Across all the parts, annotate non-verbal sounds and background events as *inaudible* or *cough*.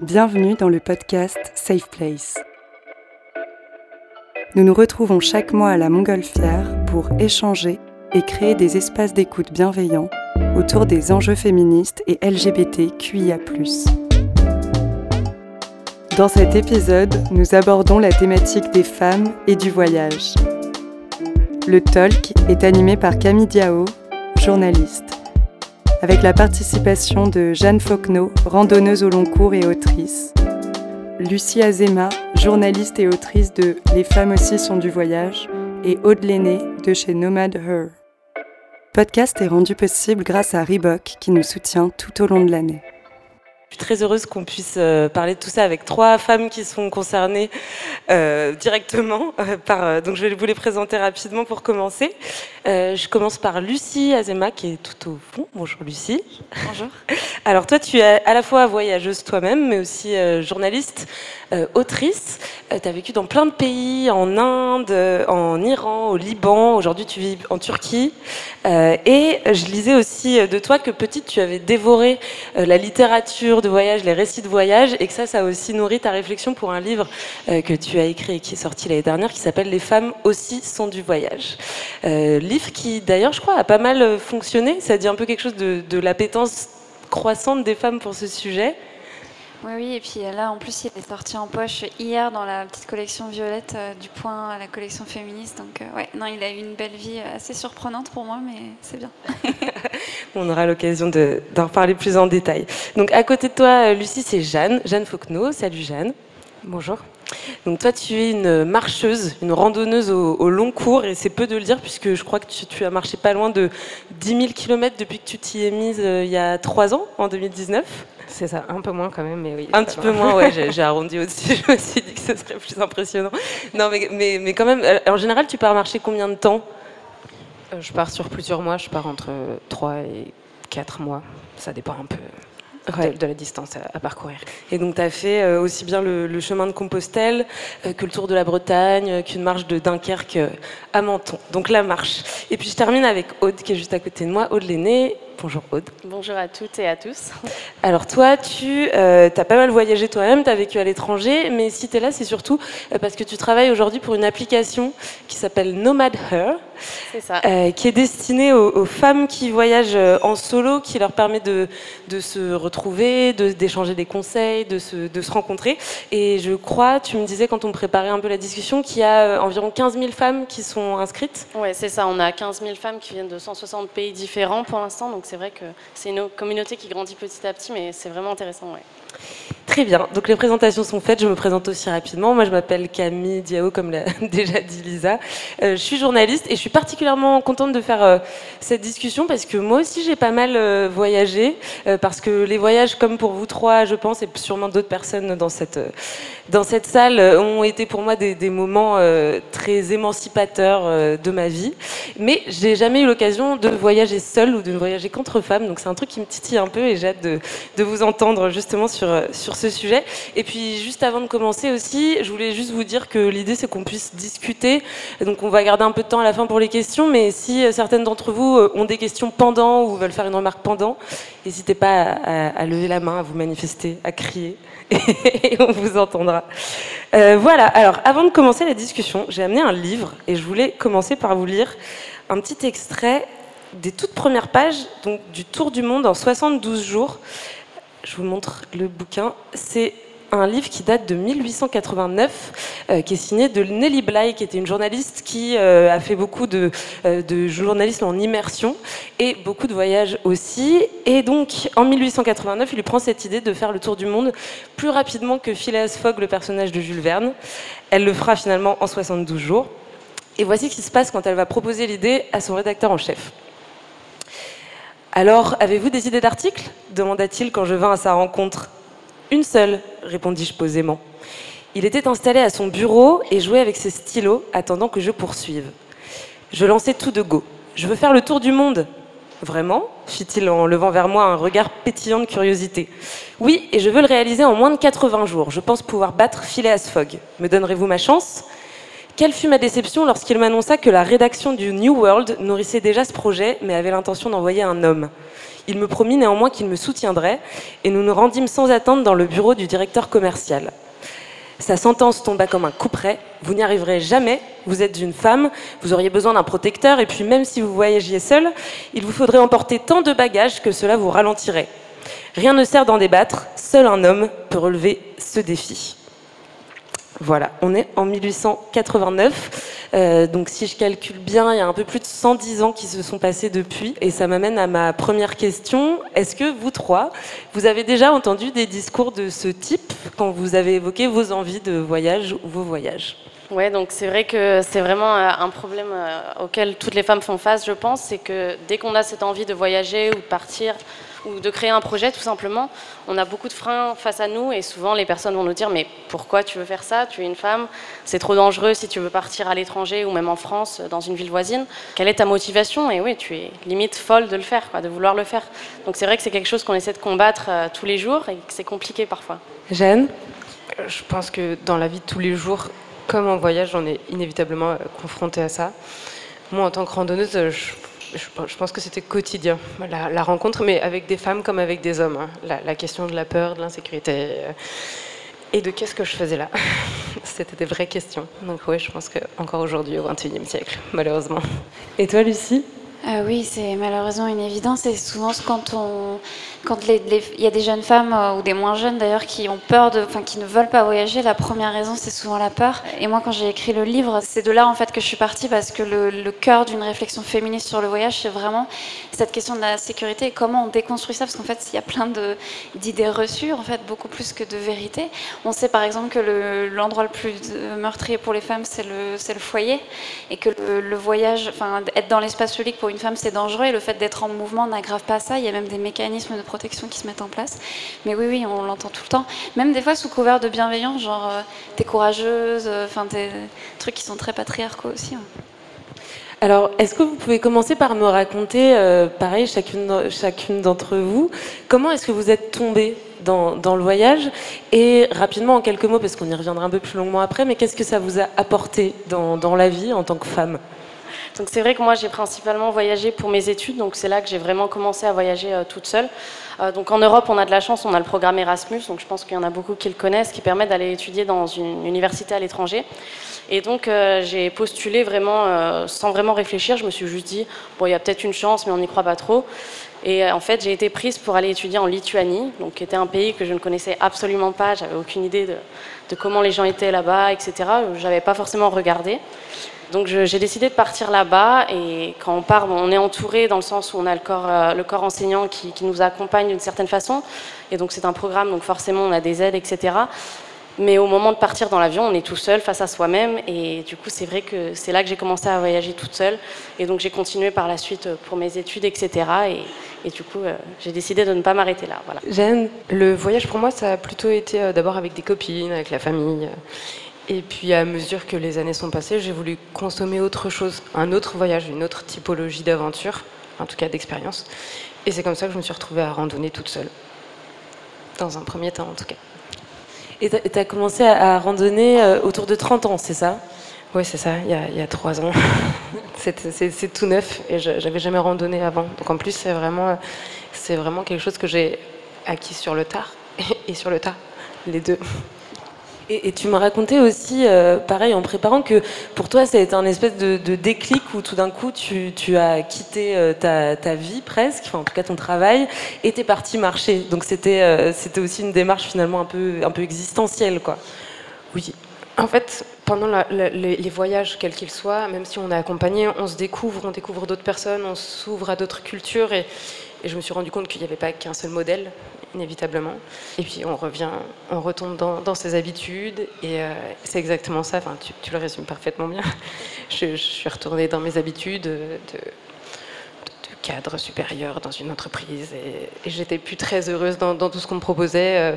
Bienvenue dans le podcast Safe Place. Nous nous retrouvons chaque mois à la Montgolfière pour échanger et créer des espaces d'écoute bienveillants autour des enjeux féministes et LGBTQIA. Dans cet épisode, nous abordons la thématique des femmes et du voyage. Le talk est animé par Camille Diao, journaliste avec la participation de Jeanne Fauquenot, randonneuse au long cours et autrice, Lucie Azema, journaliste et autrice de Les femmes aussi sont du voyage, et Aude Lenné de chez Nomad Her. Podcast est rendu possible grâce à Reebok qui nous soutient tout au long de l'année. Suis très heureuse qu'on puisse euh, parler de tout ça avec trois femmes qui sont concernées euh, directement. Euh, par, donc je vais vous les présenter rapidement pour commencer. je commence par Lucie Azema qui est tout au fond. Bonjour Lucie. Bonjour. *laughs* Alors toi tu es à la fois voyageuse toi-même mais aussi journaliste, autrice. tu as vécu dans plein de pays, en Inde, en Iran, au Liban. Aujourd'hui tu vis en Turquie. et je lisais aussi de toi que petite tu avais dévoré la littérature voyage, les récits de voyage, et que ça, ça a aussi nourri ta réflexion pour un livre euh, que tu as écrit et qui est sorti l'année dernière, qui s'appelle Les femmes aussi sont du voyage. Euh, livre qui, d'ailleurs, je crois, a pas mal fonctionné. Ça dit un peu quelque chose de, de l'appétence croissante des femmes pour ce sujet. Oui, oui, et puis là, en plus, il est sorti en poche hier dans la petite collection violette du Point à la collection féministe. Donc, ouais, non, il a eu une belle vie assez surprenante pour moi, mais c'est bien. *laughs* On aura l'occasion d'en reparler plus en détail. Donc, à côté de toi, Lucie, c'est Jeanne, Jeanne Fauquenot. Salut Jeanne. Bonjour. Donc toi, tu es une marcheuse, une randonneuse au, long cours, et c'est peu de le dire puisque je crois que tu, as marché pas loin de 10 000 km depuis que tu t'y es mise euh, il y a trois ans, en 2019. C'est ça, un peu moins quand même, mais oui. Un petit peu moins, ouais, j'ai arrondi au-dessus, *laughs* je me suis dit que ce serait plus impressionnant. Non, mais, mais, mais quand même, euh, en général, tu pars marcher combien de temps? Euh, je pars sur plusieurs mois, je pars entre 3 et 4 mois. Ça dépend un peu de, la distance à, parcourir. Et donc, tu as fait euh, aussi bien le, chemin de Compostelle euh, que le tour de la Bretagne, qu'une marche de Dunkerque à Menton. Donc, la marche. Et puis, je termine avec Aude, qui est juste à côté de moi. Aude Lenné, Bonjour Aude. Bonjour à toutes et à tous. *laughs* Alors toi, tu euh, as pas mal voyagé toi-même, tu as vécu à l'étranger, mais si tu es là, c'est surtout euh, parce que tu travailles aujourd'hui pour une application qui s'appelle Nomad Her, ça. Euh, qui est destinée aux, femmes qui voyagent en solo, qui leur permet de, de se retrouver, d'échanger des conseils, de se, de se, rencontrer. Et je crois, tu me disais quand on préparait un peu la discussion, qu'il y a environ 15 000 femmes qui sont inscrites. Oui, c'est ça. On a 15 000 femmes qui viennent de 160 pays différents pour l'instant, donc c'est vrai que c'est une communauté qui grandit petit à petit, mais c'est vraiment intéressant. Ouais. Très bien, donc les présentations sont faites, je me présente aussi rapidement. Moi je m'appelle Camille Diao, comme l'a *laughs* déjà dit Lisa. Euh, je suis journaliste et je suis particulièrement contente de faire euh, cette discussion parce que moi aussi j'ai pas mal euh, voyagé, parce que les voyages, comme pour vous trois, je pense, et sûrement d'autres personnes dans cette, dans cette salle, ont été pour moi des, moments très émancipateurs de ma vie. Mais j'ai jamais eu l'occasion de voyager seule ou de voyager contre femmes, donc c'est un truc qui me titille un peu et j'ai hâte de, de vous entendre justement sur, sur ce sujet. Et puis juste avant de commencer aussi, je voulais juste vous dire que l'idée c'est qu'on puisse discuter. donc on va garder un peu de temps à la fin pour les questions, mais si euh, certaines d'entre vous euh, ont des questions pendant ou veulent faire une remarque pendant, n'hésitez pas à, lever la main, à vous manifester, à crier. *laughs* Et on vous entendra. Euh, voilà, alors avant de commencer la discussion, j'ai amené un livre et je voulais commencer par vous lire un petit extrait des toutes premières pages donc, du Tour du monde en 72 jours je vous montre le bouquin. C'est un livre qui date de 1889, euh, qui est signé de Nelly Bly, qui était une journaliste qui euh, a fait beaucoup de, euh, de, journalisme en immersion et beaucoup de voyages aussi. Et donc, en 1889, il lui prend cette idée de faire le tour du monde plus rapidement que Phileas Fogg, le personnage de Jules Verne. Elle le fera finalement en 72 jours. Et voici ce qui se passe quand elle va proposer l'idée à son rédacteur en chef. Alors, avez-vous des idées d'articles? demanda-t-il quand je vins à sa rencontre. Une seule, répondis-je posément. Il était installé à son bureau et jouait avec ses stylos, attendant que je poursuive. Je lançai tout de go. Je veux faire le tour du monde. Vraiment? fit-il en levant vers moi un regard pétillant de curiosité. Oui, et je veux le réaliser en moins de 80 jours. Je pense pouvoir battre Phileas Fogg. Me donnerez-vous ma chance? Quelle fut ma déception lorsqu'il m'annonça que la rédaction du New World nourrissait déjà ce projet, mais avait l'intention d'envoyer un homme. Il me promit néanmoins qu'il me soutiendrait et nous nous rendîmes sans attendre dans le bureau du directeur commercial. Sa sentence tomba comme un couperet. Vous n'y arriverez jamais, vous êtes une femme, vous auriez besoin d'un protecteur, et puis même si vous voyagiez seul, il vous faudrait emporter tant de bagages que cela vous ralentirait. Rien ne sert d'en débattre, seul un homme peut relever ce défi. Voilà, on est en 1889. Euh, donc si je calcule bien, il y a un peu plus de 110 ans qui se sont passés depuis. Et ça m'amène à ma première question. Est-ce que vous trois, vous avez déjà entendu des discours de ce type quand vous avez évoqué vos envies de voyage ou vos voyages? Ouais, donc c'est vrai que c'est vraiment euh, un problème euh, auquel toutes les femmes font face, je pense. C'est que dès qu'on a cette envie de voyager ou de partir, ou de créer un projet tout simplement. On a beaucoup de freins face à nous et souvent les personnes vont nous dire mais pourquoi tu veux faire ça? Tu es une femme, c'est trop dangereux si tu veux partir à l'étranger ou même en France, dans une ville voisine. Quelle est ta motivation? Et oui, tu es limite folle de le faire, quoi, de vouloir le faire. Donc c'est vrai que c'est quelque chose qu'on essaie de combattre euh, tous les jours et que c'est compliqué parfois. Jeanne? Euh, Je pense que dans la vie de tous les jours, comme en voyage, on est inévitablement euh, confronté à ça. Moi, en tant que randonneuse, je je, pense que c'était quotidien, la, rencontre, mais avec des femmes comme avec des hommes. Hein. La, question de la peur, de l'insécurité. Euh, et de qu'est-ce que je faisais là *laughs* C'était des vraies questions. Donc oui, je pense qu'encore aujourd'hui, au XXIe siècle, malheureusement. Et toi, Lucie? Euh, Oui, c'est malheureusement une évidence. Et souvent, quand on quand il y a des jeunes femmes euh, ou des moins jeunes d'ailleurs qui ont peur de, enfin qui ne veulent pas voyager, la première raison c'est souvent la peur. Et moi quand j'ai écrit le livre, c'est de là en fait que je suis partie parce que le, cœur d'une réflexion féministe sur le voyage, c'est vraiment cette question de la sécurité et comment on déconstruit ça parce qu'en fait il y a plein d'idées reçues en fait beaucoup plus que de vérité. On sait par exemple que l'endroit le, plus meurtrier pour les femmes c'est le, le foyer et que le, voyage, enfin être dans l'espace public pour une femme c'est dangereux et le fait d'être en mouvement n'aggrave pas ça. Il y a même des mécanismes de protection qui se mettent en place. Mais oui, oui, on l'entend tout le temps. Même des fois sous couvert de bienveillance, genre euh, t'es courageuse, euh, enfin des trucs qui sont très patriarcaux aussi. Alors, est-ce que vous pouvez commencer par me raconter, euh, pareil, chacune, chacune d'entre vous, comment est-ce que vous êtes tombée dans, dans, le voyage? Et rapidement, en quelques mots, parce qu'on y reviendra un peu plus longuement après, mais qu'est-ce que ça vous a apporté dans, dans la vie en tant que femme? Donc c'est vrai que moi j'ai principalement voyagé pour mes études, donc c'est là que j'ai vraiment commencé à voyager toute seule. Euh, donc en Europe, on a de la chance, on a le programme Erasmus, donc je pense qu'il y en a beaucoup qui le connaissent, qui permet d'aller étudier dans une université à l'étranger. Et donc euh, j'ai postulé vraiment euh, sans vraiment réfléchir. Je me suis juste dit bon, il y a peut-être une chance, mais on n'y croit pas trop. Et en fait, j'ai été prise pour aller étudier en Lituanie, donc qui était un pays que je ne connaissais absolument pas. J'avais aucune idée de, de comment les gens étaient là-bas, etc. J'avais pas forcément regardé. Donc j'ai décidé de partir là-bas et quand on part, on est entouré dans le sens où on a le corps, euh, enseignant qui, nous accompagne d'une certaine façon. Et donc c'est un programme, donc forcément on a des aides, etc. Mais au moment de partir dans l'avion, on est tout seul face à soi-même. Et du coup, c'est vrai que c'est là que j'ai commencé à voyager toute seule. Et donc j'ai continué par la suite pour mes études, etc. Et, du coup, euh, j'ai décidé de ne pas m'arrêter là. Voilà. Le voyage pour moi, ça a plutôt été euh, d'abord avec des copines, avec la famille. Et puis à mesure que les années sont passées, j'ai voulu consommer autre chose, un autre voyage, une autre typologie d'aventure, en tout cas d'expérience. Et c'est comme ça que je me suis retrouvée à randonner toute seule. Dans un premier temps en tout cas. Et tu as commencé à randonner euh, autour de 30 ans, c'est ça? Oui, c'est ça, il y, a, trois ans. *laughs* c'est tout neuf et j'avais jamais randonné avant. Donc en plus, c'est vraiment, vraiment quelque chose que j'ai acquis sur le tard *laughs* et sur le tas, les deux. Et, tu m'as raconté aussi, euh, pareil, en préparant, que pour toi, ça a été un espèce de, déclic où tout d'un coup, tu, as quitté euh, ta, vie presque, enfin, en tout cas ton travail, et t'es parti marcher. Donc c'était euh, aussi une démarche finalement un peu, un peu existentielle, quoi. Oui. En fait, pendant les, voyages, quels qu'ils soient, même si on est accompagné, on se découvre, on découvre d'autres personnes, on s'ouvre à d'autres cultures. Et je me suis rendu compte qu'il n'y avait pas qu'un seul modèle, inévitablement. Et puis on revient, on retombe dans, ses habitudes. Et euh, c'est exactement ça. Enfin, tu, le résumes parfaitement bien. *laughs* Je, suis retournée dans mes habitudes de, cadre supérieur dans une entreprise et, j'étais plus très heureuse dans, tout ce qu'on me proposait, euh,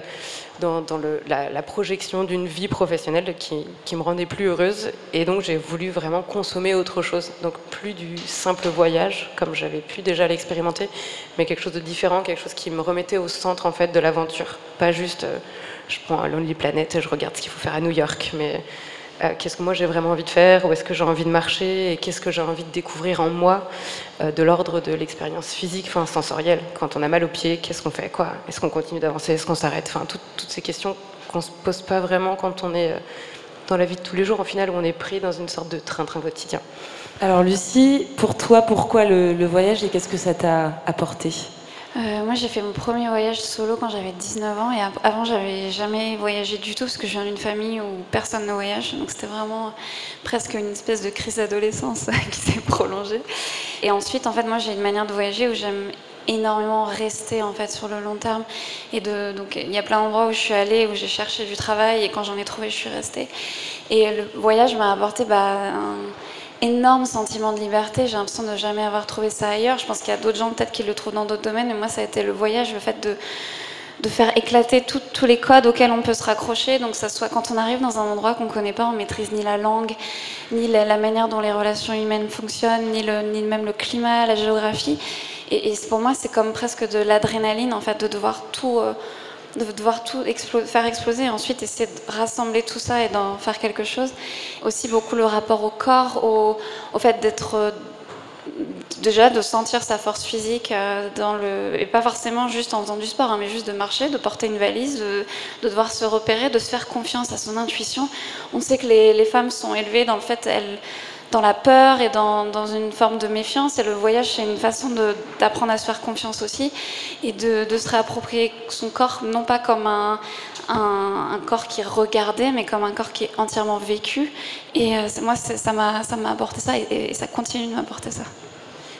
dans, la, projection d'une vie professionnelle qui, qui, me rendait plus heureuse. Et donc j'ai voulu vraiment consommer autre chose, donc plus du simple voyage comme j'avais pu déjà l'expérimenter, mais quelque chose de différent, quelque chose qui me remettait au centre en fait de l'aventure, pas juste euh, je prends un Lonely Planet et je regarde ce qu'il faut faire à New York, mais euh, qu'est-ce que moi j'ai vraiment envie de faire, où est-ce que j'ai envie de marcher, et qu'est-ce que j'ai envie de découvrir en moi, euh, de l'ordre de l'expérience physique, enfin sensorielle? Quand on a mal aux pieds, qu'est-ce qu'on fait? Quoi? Est-ce qu'on continue d'avancer? Est-ce qu'on s'arrête? Enfin, toutes ces questions qu'on se pose pas vraiment quand on est dans la vie de tous les jours, en final, où on est pris dans une sorte de train-train quotidien. Alors Lucie, pour toi, pourquoi le voyage et qu'est-ce que ça t'a apporté? Euh, moi, j'ai fait mon premier voyage solo quand j'avais 19 ans et avant, j'avais jamais voyagé du tout parce que je viens d'une famille où personne ne voyage. Donc, c'était vraiment presque une espèce de crise d'adolescence *laughs* qui s'est prolongée. Et ensuite, en fait, moi, j'ai une manière de voyager où j'aime énormément rester en fait sur le long terme et donc il y a plein d'endroits où je suis allée où j'ai cherché du travail et quand j'en ai trouvé je suis restée et le voyage m'a apporté bah, un, énorme sentiment de liberté. J'ai l'impression de jamais avoir trouvé ça ailleurs. Je pense qu'il y a d'autres gens peut-être qui le trouvent dans d'autres domaines, mais moi ça a été le voyage, le fait de, de faire éclater tous les codes auxquels on peut se raccrocher. Donc ça soit quand on arrive dans un endroit qu'on ne connaît pas, on maîtrise ni la langue, ni la, manière dont les relations humaines fonctionnent, ni, le, ni même le climat, la géographie. Et, pour moi c'est comme presque de l'adrénaline en fait de devoir tout... Euh, de devoir tout faire exploser et ensuite essayer de rassembler tout ça et d'en faire quelque chose. Aussi beaucoup le rapport au corps, au, fait d'être euh, déjà de sentir sa force physique euh, dans le et pas forcément juste en faisant du sport hein, mais juste de marcher de porter une valise de, devoir se repérer de se faire confiance à son intuition on sait que les, les femmes sont élevées dans le fait elles dans la peur et dans, une forme de méfiance. Et le voyage, c'est une façon d'apprendre à se faire confiance aussi et de, se réapproprier son corps, non pas comme un, corps qui est regardé, mais comme un corps qui est entièrement vécu. Et euh, moi, ça m'a apporté ça et ça continue de m'apporter ça.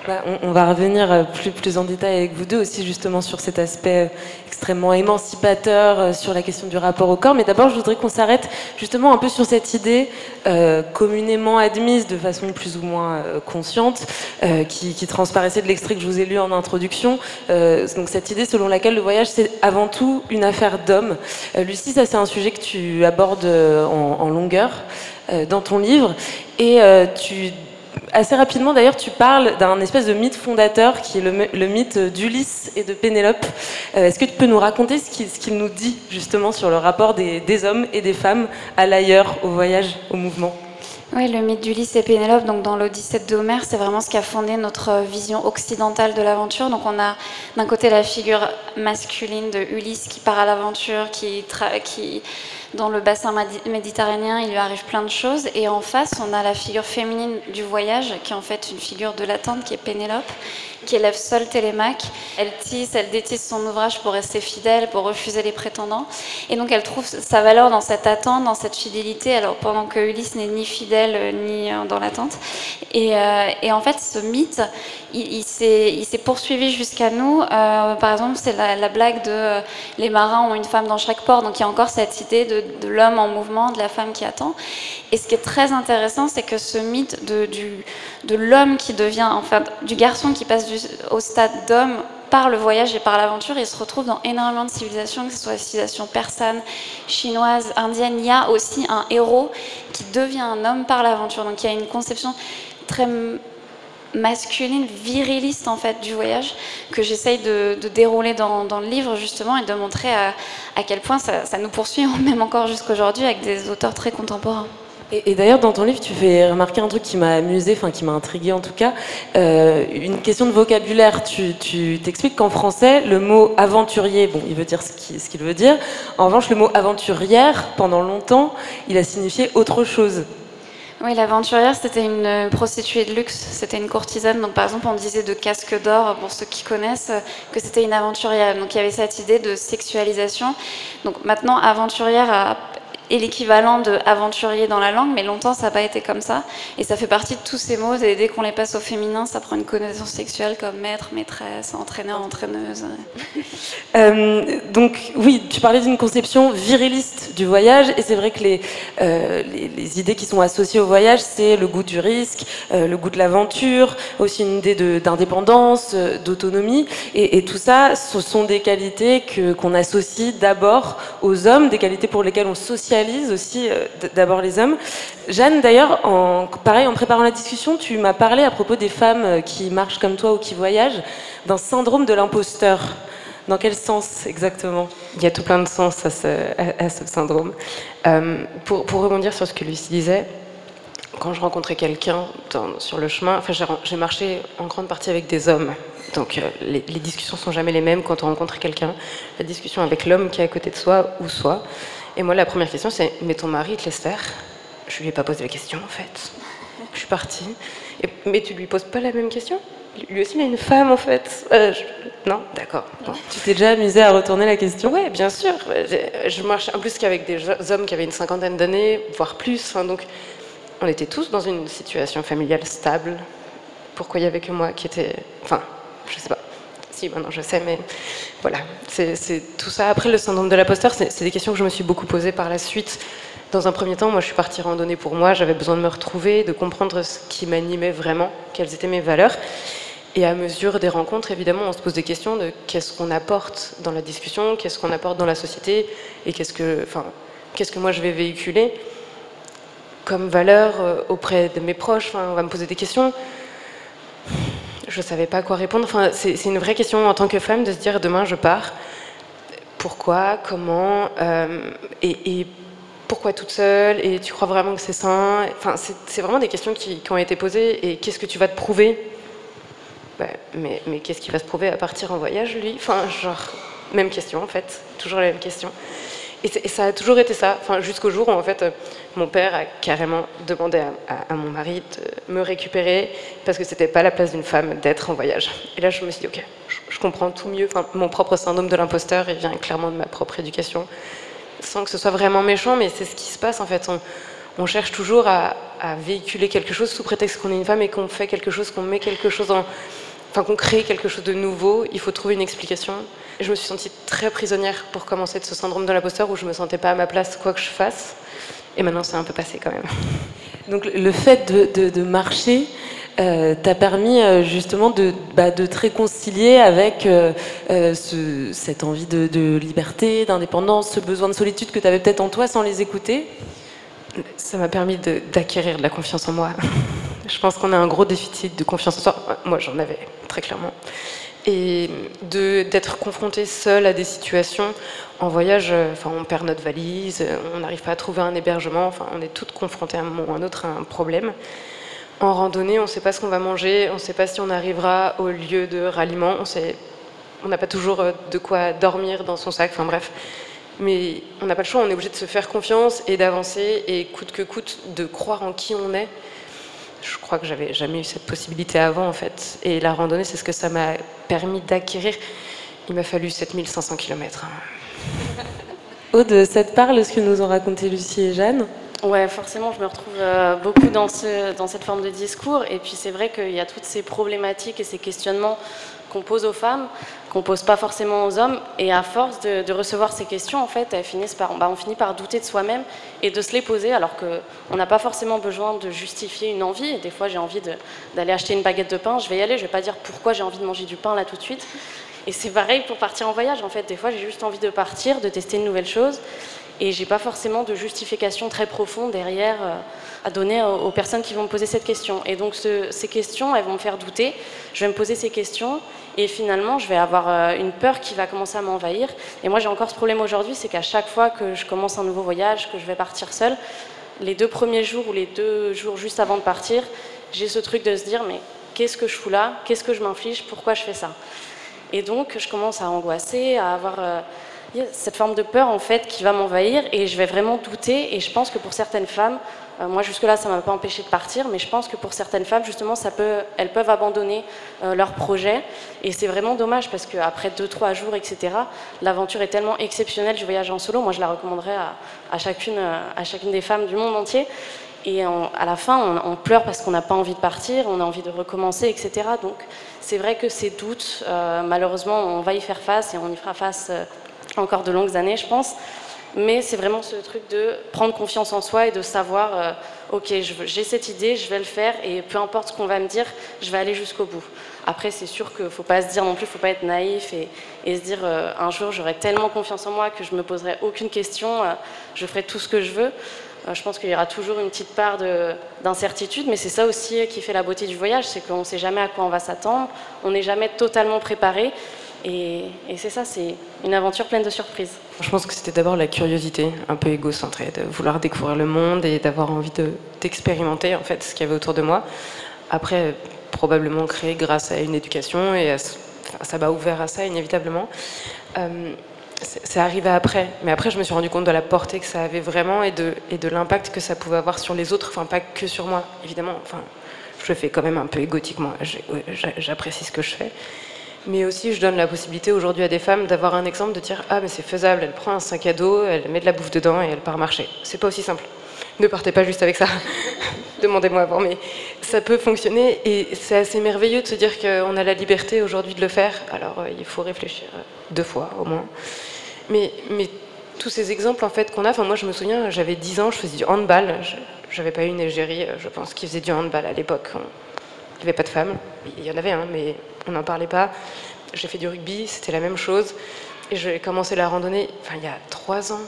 Bah, on, va revenir euh, plus, en détail avec vous deux aussi justement sur cet aspect euh, extrêmement émancipateur, euh, sur la question du rapport au corps. Mais d'abord, je voudrais qu'on s'arrête justement un peu sur cette idée communément admise de façon plus ou moins consciente, qui, transparaissait de l'extrait que je vous ai lu en introduction. donc cette idée selon laquelle le voyage, c'est avant tout une affaire d'homme. Lucie, ça c'est un sujet que tu abordes en, en longueur dans ton livre. Et tu assez rapidement, d'ailleurs, tu parles d'un espèce de mythe fondateur qui est le, mythe d'Ulysse et de Pénélope. Euh, est-ce que tu peux nous raconter ce qu'il nous dit justement sur le rapport des, hommes et des femmes à l'ailleurs, au voyage, au mouvement? Oui, le mythe d'Ulysse et Pénélope, donc dans l'Odyssée d'Homère, c'est vraiment ce qui a fondé notre vision occidentale de l'aventure. Donc on a d'un côté la figure masculine de Ulysse qui part à l'aventure, qui, qui dans le bassin méditerranéen, il lui arrive plein de choses. Et en face, on a la figure féminine du voyage, qui est en fait une figure de l'attente, qui est Pénélope, qui élève seule Télémaque. Elle tisse, elle détisse son ouvrage pour rester fidèle, pour refuser les prétendants. Et donc elle trouve sa valeur dans cette attente, dans cette fidélité, alors pendant que Ulysse n'est ni fidèle euh, ni euh, dans l'attente. Et, euh, et, en fait, ce mythe, il, s'est poursuivi jusqu'à nous. par exemple, c'est la, blague de les marins ont une femme dans chaque port. Donc il y a encore cette idée de, l'homme en mouvement, de la femme qui attend. Et ce qui est très intéressant, c'est que ce mythe de, du, l'homme qui devient, enfin, du garçon qui passe au stade d'homme par le voyage et par l'aventure, il se retrouve dans énormément de civilisations, que ce soit la civilisation persane, chinoise, indienne. Il y a aussi un héros qui devient un homme par l'aventure. Donc il y a une conception très masculine, viriliste en fait du voyage que j'essaye de, dérouler dans, le livre justement et de montrer à, quel point ça, ça nous poursuit *laughs* même encore jusqu'aujourd'hui avec des auteurs très contemporains. Et, d'ailleurs, dans ton livre, tu fais remarquer un truc qui m'a amusé, enfin qui m'a intrigué en tout cas, euh, une question de vocabulaire. Tu t'expliques qu'en français, le mot aventurier, bon, il veut dire ce qu'il veut dire. En revanche, le mot aventurière, pendant longtemps, il a signifié autre chose. Oui, l'aventurière, c'était une prostituée de luxe, c'était une courtisane. Donc, par exemple, on disait de casque d'or, pour ceux qui connaissent, que c'était une aventurière. Donc, il y avait cette idée de sexualisation. Donc, maintenant, aventurière a et l'équivalent de aventurier dans la langue, mais longtemps ça n'a pas été comme ça. Et ça fait partie de tous ces mots, et dès qu'on les passe au féminin, ça prend une connotation sexuelle comme maître, maîtresse, entraîneur, entraîneuse. *laughs* Euh, donc oui, tu parlais d'une conception viriliste du voyage, et c'est vrai que les, euh, les, idées qui sont associées au voyage, c'est le goût du risque, euh, le goût de l'aventure, aussi une idée d'indépendance, d'autonomie, et, et, tout ça, ce sont des qualités qu'on associe d'abord aux hommes, des qualités pour lesquelles on socialise aussi euh, d'abord les hommes. Jeanne, d'ailleurs, en, pareil, en préparant la discussion, tu m'as parlé à propos des femmes euh, qui marchent comme toi ou qui voyagent, d'un syndrome de l'imposteur. Dans quel sens exactement? Il y a tout plein de sens à ce, syndrome. Euh, pour, rebondir sur ce que Lucie disait, quand je rencontrais quelqu'un sur le chemin, enfin, j'ai marché en grande partie avec des hommes. Donc les, les, discussions sont jamais les mêmes quand on rencontre quelqu'un. La discussion avec l'homme qui est à côté de soi ou soi. Et moi, la première question, c'est Mais ton mari te laisse faire? Je lui ai pas posé la question en fait. Je suis partie. mais tu lui poses pas la même question? Lui aussi, il a une femme, en fait. Euh, non D'accord. Tu t'es déjà amusé à retourner la question? Oui, bien sûr. Je marchais en plus qu'avec des hommes qui avaient une cinquantaine d'années, voire plus. donc, on était tous dans une situation familiale stable. Pourquoi il n'y avait que moi qui était... Enfin, je sais pas. Si, maintenant je sais, mais voilà. C'est tout ça. Après, le syndrome de l'imposteur, c'est des questions que je me suis beaucoup posées par la suite. Dans un premier temps, moi, je suis partie randonner pour moi. J'avais besoin de me retrouver, de comprendre ce qui m'animait vraiment, quelles étaient mes valeurs. Et à mesure des rencontres, évidemment, on se pose des questions de qu'est-ce qu'on apporte dans la discussion, qu'est-ce qu'on apporte dans la société, et qu'est-ce que, enfin, qu'est-ce que moi je vais véhiculer comme valeur euh, auprès de mes proches. On va me poser des questions. Je ne savais pas quoi répondre. Enfin, c'est une vraie question en tant que femme de se dire demain je pars. Pourquoi? Comment? Euh, et, pourquoi toute seule? Et tu crois vraiment que c'est sain? Enfin, c'est vraiment des questions qui, ont été posées. Et qu'est-ce que tu vas te prouver? Bah, mais, mais qu'est-ce qui va se prouver à partir en voyage, lui? Enfin, genre, même question en fait, toujours la même question. Et, ça a toujours été ça, enfin, jusqu'au jour où en fait, mon père a carrément demandé à, mon mari de me récupérer parce que c'était pas la place d'une femme d'être en voyage. Et là, je me suis dit, ok, je, comprends tout mieux. Mon propre syndrome de l'imposteur, il vient clairement de ma propre éducation, sans que ce soit vraiment méchant, mais c'est ce qui se passe en fait. On, cherche toujours à, à, véhiculer quelque chose sous prétexte qu'on est une femme et qu'on fait quelque chose, qu'on met quelque chose en, enfin qu'on crée quelque chose de nouveau, il faut trouver une explication. je me suis sentie très prisonnière pour commencer de ce syndrome de l'imposteur où je me sentais pas à ma place quoi que je fasse. Et maintenant, c'est un peu passé quand même. *laughs* Donc le fait de, marcher euh, t'a permis euh, justement de, bah, de, te réconcilier avec euh, ce, cette envie de, de liberté, d'indépendance, ce besoin de solitude que tu avais peut-être en toi sans les écouter? Ça m'a permis d'acquérir de la confiance en moi. *laughs* Je pense qu'on a un gros déficit de confiance en soi. Moi, j'en avais, très clairement. Et d'être confronté seul à des situations. En voyage, euh, enfin, on perd notre valise, on n'arrive pas à trouver un hébergement, enfin, on est toutes confrontées à un moment ou à un autre à un problème. En randonnée, on ne sait pas ce qu'on va manger, on ne sait pas si on arrivera au lieu de ralliement, on n'a pas toujours euh, de quoi dormir dans son sac, enfin bref. Mais on n'a pas le choix, on est obligé de se faire confiance et d'avancer et coûte que coûte de croire en qui on est je crois que j'avais jamais eu cette possibilité avant en fait. Et la randonnée, c'est ce que ça m'a permis d'acquérir. Il m'a fallu 7500 km. Aude, ça te parle ce que nous ont raconté Lucie et Jeanne Ouais, forcément, je me retrouve euh, beaucoup dans, ce, dans cette forme de discours. Et puis c'est vrai qu'il y a toutes ces problématiques et ces questionnements qu'on pose aux femmes, qu'on pose pas forcément aux hommes. Et à force de, recevoir ces questions, en fait, bah, on finit par douter de soi-même et de se les poser, alors qu'on n'a pas forcément besoin de justifier une envie. Des fois, j'ai envie d'aller acheter une baguette de pain, je vais y aller. Je vais pas dire pourquoi j'ai envie de manger du pain là tout de suite. Et c'est pareil pour partir en voyage. En fait, des fois, j'ai juste envie de partir, de tester une nouvelle chose et j'ai pas forcément de justification très profonde derrière euh, à donner aux, personnes qui vont me poser cette question. Et donc ces questions, elles vont me faire douter. Je vais me poser ces questions et finalement, je vais avoir euh, une peur qui va commencer à m'envahir. Et moi, j'ai encore ce problème aujourd'hui, c'est qu'à chaque fois que je commence un nouveau voyage, que je vais partir seule, les deux premiers jours ou les deux jours juste avant de partir, j'ai ce truc de se dire mais qu'est-ce que je fous là? Qu'est-ce que je m'inflige? Pourquoi je fais ça? Et donc, je commence à angoisser, à avoir euh, cette forme de peur en fait qui va m'envahir. Et je vais vraiment douter. Et je pense que pour certaines femmes moi jusque là ça m'a pas empêché de partir mais je pense que pour certaines femmes justement peut elles peuvent abandonner euh, leur projet et c'est vraiment dommage parce qu'après deux trois jours etc l'aventure est tellement exceptionnelle du voyage en solo moi je la recommanderais à, chacune à chacune des femmes du monde entier et à la fin, on, pleure parce qu'on n'a pas envie de partir, on a envie de recommencer, etc. Donc c'est vrai que ces doutes, euh, malheureusement, on va y faire face et on y fera face encore de longues années, je pense. Mais c'est vraiment ce truc de prendre confiance en soi et de savoir, euh, ok, j'ai cette idée, je vais le faire et peu importe ce qu'on va me dire, je vais aller jusqu'au bout. Après, c'est sûr qu'il ne faut pas se dire non plus, il ne faut pas être naïf et, se dire euh, un jour j'aurai tellement confiance en moi que je ne me poserai aucune question, euh, je ferai tout ce que je veux. je pense qu'il y aura toujours une petite part d'incertitude, mais c'est ça aussi qui fait la beauté du voyage, c'est qu'on ne sait jamais à quoi on va s'attendre, on n'est jamais totalement préparé. Et, c'est ça, c'est une aventure pleine de surprises. Je pense que c'était d'abord la curiosité, un peu égocentrée, de vouloir découvrir le monde et d'avoir envie d'expérimenter en fait ce qu'il y avait autour de moi. Après, probablement créé grâce à une éducation et ça m'a ouvert à ça inévitablement. Euh, c'est arrivé après, mais après je me suis rendu compte de la portée que ça avait vraiment et de, l'impact que ça pouvait avoir sur les autres, enfin pas que sur moi, évidemment. Enfin, je fais quand même un peu égotiquement, j'apprécie ce que je fais. Mais aussi, je donne la possibilité aujourd'hui à des femmes d'avoir un exemple, de dire Ah, mais c'est faisable, elle prend un sac à dos, elle met de la bouffe dedans et elle part marcher. C'est pas aussi simple. Ne partez pas juste avec ça. *laughs* Demandez-moi avant, mais ça peut fonctionner et c'est assez merveilleux de se dire qu'on a la liberté aujourd'hui de le faire. Alors, euh, il faut réfléchir euh, deux fois au moins. Mais, tous ces exemples en fait qu'on a, moi je me souviens, j'avais 10 ans, je faisais du handball. J'avais pas eu une égérie, euh, je pense, qui faisait du handball à l'époque. Il n'y avait pas de femmes. Il y en avait, un, mais on n'en parlait pas. J'ai fait du rugby, c'était la même chose. Et j'ai commencé la randonnée enfin, il y a trois ans.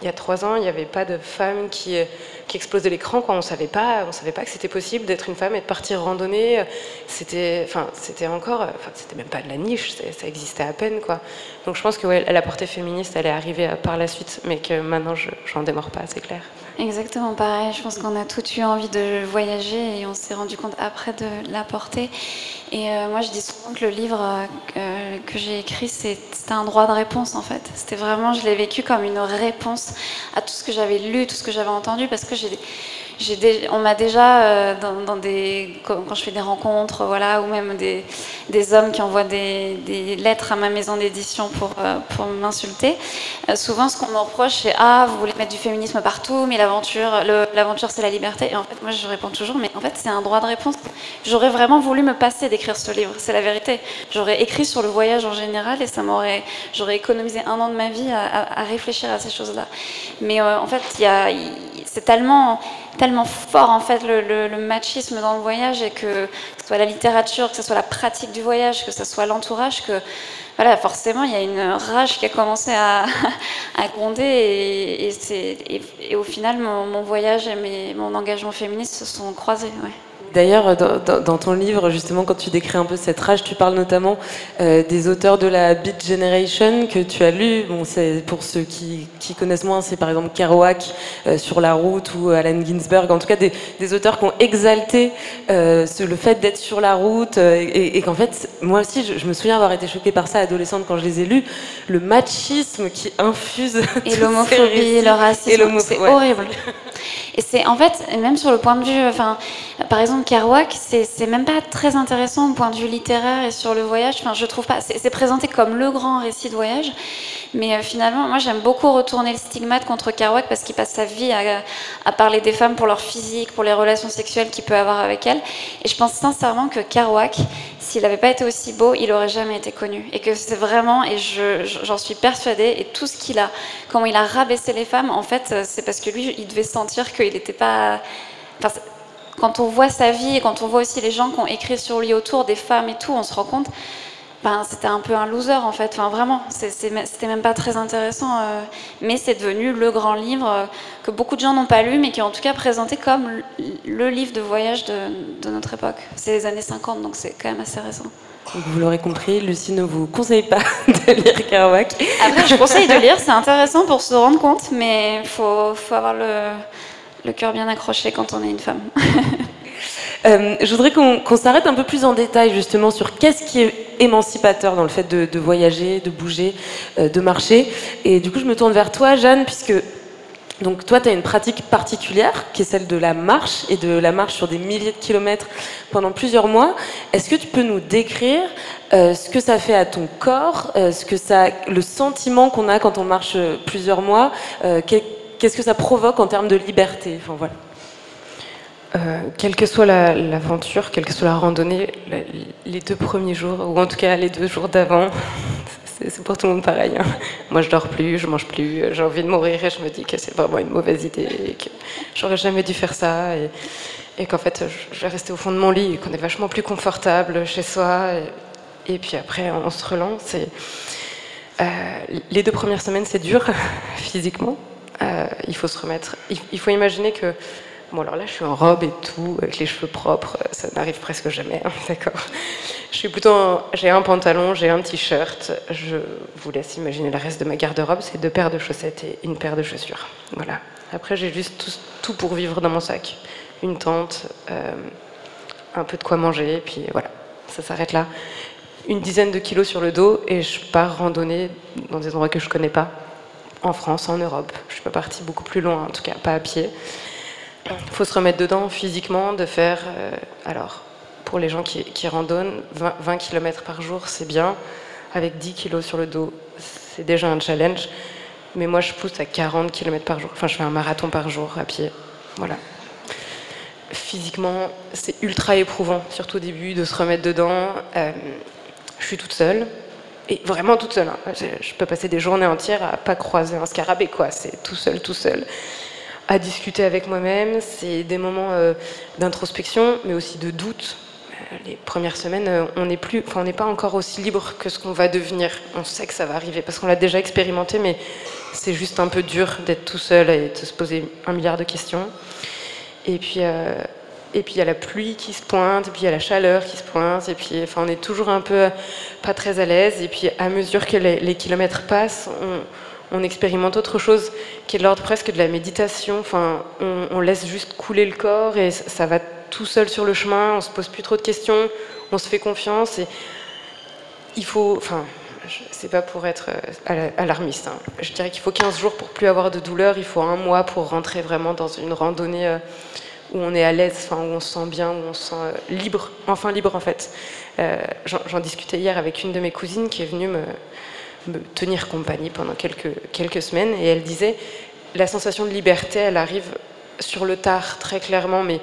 Il y a trois ans, il n'y avait pas de femmes qui, qui explosaient l'écran. On ne savait pas, savait pas que c'était possible d'être une femme et de partir randonner. C'était, enfin, c'était encore, enfin, c'était même pas de la niche, ça existait à peine, quoi. Donc je pense que ouais, la portée féministe, elle est arrivée par la suite, mais que maintenant, je n'en démords pas, c'est clair. Exactement pareil. Je pense qu'on a toutes eu envie de voyager et on s'est rendu compte après de la porter. Et euh, moi, je dis souvent que le livre euh, que j'ai écrit, c'était un droit de réponse en fait. C'était vraiment, je l'ai vécu comme une réponse à tout ce que j'avais lu, tout ce que j'avais entendu, parce que j'ai on m'a déjà, euh, quand, je fais des rencontres, voilà, ou même des, hommes qui envoient des, lettres à ma maison d'édition pour, euh, m'insulter, euh, souvent ce qu'on me reproche, c'est Ah, vous voulez mettre du féminisme partout, mais l'aventure, l'aventure c'est la liberté. Et en fait, moi je réponds toujours, mais en fait c'est un droit de réponse. J'aurais vraiment voulu me passer d'écrire ce livre, c'est la vérité. J'aurais écrit sur le voyage en général et ça m'aurait, j'aurais économisé un an de ma vie à, réfléchir à ces choses-là. Mais en fait, il y a, c'est tellement tellement fort en fait le, machisme dans le voyage et que, que, ce soit la littérature, que ce soit la pratique du voyage, que ce soit l'entourage, que voilà, forcément il y a une rage qui a commencé à, *laughs* à gronder et, et, et, au final mon, voyage et mon engagement féministe se sont croisés. Ouais. D'ailleurs, dans, ton livre, justement, quand tu décris un peu cette rage, tu parles notamment euh, des auteurs de la Beat Generation que tu as lu. Bon, c'est pour ceux qui, connaissent moins, c'est par exemple Kerouac euh, sur la route ou Allen Ginsberg. En tout cas, des, auteurs qui ont exalté euh, le fait d'être sur la route et, qu'en fait, moi aussi, je, me souviens avoir été choquée par ça adolescente quand je les ai lus. Le machisme qui infuse et *laughs* l'homophobie, le racisme, c'est horrible. Et c'est en fait, même sur le point de vue, enfin, par exemple, Kerouac, c'est même pas très intéressant au point de vue littéraire et sur le voyage. Enfin, je trouve pas. C'est présenté comme le grand récit de voyage, mais euh, finalement, moi, j'aime beaucoup retourner le stigmate contre Kerouac parce qu'il passe sa vie à, parler des femmes pour leur physique, pour les relations sexuelles qu'il peut avoir avec elles. Et je pense sincèrement que Kerouac, s'il n'avait pas été aussi beau, il aurait jamais été connu. Et que c'est vraiment, et j'en suis persuadée, et tout ce qu'il a, comment il a rabaissé les femmes, en fait, euh, c'est parce que lui, il devait sentir qu'il n'était pas. Quand on voit sa vie et quand on voit aussi les gens qui ont écrit sur lui autour, des femmes et tout, on se rend compte, ben, c'était un peu un loser en fait. Enfin, vraiment, c'était même pas très intéressant. Euh, mais c'est devenu le grand livre euh, que beaucoup de gens n'ont pas lu, mais qui est en tout cas présenté comme le livre de voyage de, notre époque. C'est les années 50, donc c'est quand même assez récent. vous l'aurez compris, Lucie ne vous conseille pas *laughs* de lire Kerouac. Après, je conseille de lire, c'est intéressant pour se rendre compte, mais il faut, faut avoir le, le cœur bien accroché quand on est une femme. *laughs* Euh, je voudrais qu'on s'arrête un peu plus en détail justement sur qu'est-ce qui est émancipateur dans le fait de, voyager, de bouger, euh, de marcher. Et du coup, je me tourne vers toi, Jeanne, puisque donc toi, tu as une pratique particulière qui est celle de la marche et de la marche sur des milliers de kilomètres pendant plusieurs mois. Est-ce que tu peux nous décrire euh, ce que ça fait à ton corps, ce que ça, le sentiment qu'on a quand on marche plusieurs mois, qu'est-ce que ça provoque en termes de liberté. Euh, quelle que soit l'aventure, quelle que soit la randonnée, les deux premiers jours, ou en tout cas les deux jours d'avant, *laughs* c'est pour tout le monde pareil. Hein. Moi, je dors plus, je mange plus, j'ai envie de mourir et je me dis que c'est vraiment une mauvaise idée et que j'aurais jamais dû faire ça et, qu'en fait, je vais rester au fond de mon lit et qu'on est vachement plus confortable chez soi. Et, puis après, on se relance. Euh, les deux premières semaines, c'est dur *laughs* physiquement. Euh, il faut se remettre. Il, faut imaginer que Bon, alors là, je suis en robe et tout, avec les cheveux propres, ça n'arrive presque jamais, hein, *laughs* d'accord. Je suis plutôt. J'ai un pantalon, j'ai un t-shirt. Je vous laisse imaginer le reste de ma garde-robe c'est deux paires de chaussettes et une paire de chaussures. Voilà. Après, j'ai juste tout, pour vivre dans mon sac une tente, euh, un peu de quoi manger, et puis voilà, ça s'arrête là. Une dizaine de kilos sur le dos, et je pars randonner dans des endroits que je connais pas, en France, en Europe. Je suis pas partie beaucoup plus loin, en tout cas pas à pied. Il faut se remettre dedans physiquement, de faire. Euh, alors, pour les gens qui, randonnent, 20, km par jour, c'est bien. Avec 10 kg sur le dos, c'est déjà un challenge. Mais moi, je pousse à 40 km par jour. Enfin, je fais un marathon par jour à pied. Voilà. Physiquement, c'est ultra éprouvant, surtout au début, de se remettre dedans. Euh, je suis toute seule. Et vraiment toute seule. Hein. Je peux passer des journées entières à pas croiser un scarabée, quoi. C'est tout seul, tout seul à discuter avec moi-même. C'est des moments euh, d'introspection, mais aussi de doute. Euh, les premières semaines, euh, on n'est plus, enfin, on n'est pas encore aussi libre que ce qu'on va devenir. On sait que ça va arriver parce qu'on l'a déjà expérimenté, mais c'est juste un peu dur d'être tout seul et de se poser un milliard de questions. Et puis, et puis il y a la pluie qui se pointe, puis il y a la chaleur qui se pointe, et puis enfin, on est toujours un peu pas très à l'aise. Et puis à mesure que les, kilomètres passent, on, on expérimente autre chose qui est de l'ordre presque de la méditation. Enfin, on, laisse juste couler le corps et ça va tout seul sur le chemin. On se pose plus trop de questions, on se fait confiance et il faut. Enfin, c'est pas pour être euh, alarmiste. Hein. Je dirais qu'il faut 15 jours pour plus avoir de douleur. Il faut un mois pour rentrer vraiment dans une randonnée euh, où on est à l'aise, enfin, où on se sent bien, où on se sent euh, libre, enfin libre en fait. J'en discutais hier avec une de mes cousines qui est venue me me tenir compagnie pendant quelques, quelques semaines. Et elle disait, la sensation de liberté, elle arrive sur le tard, très clairement, mais,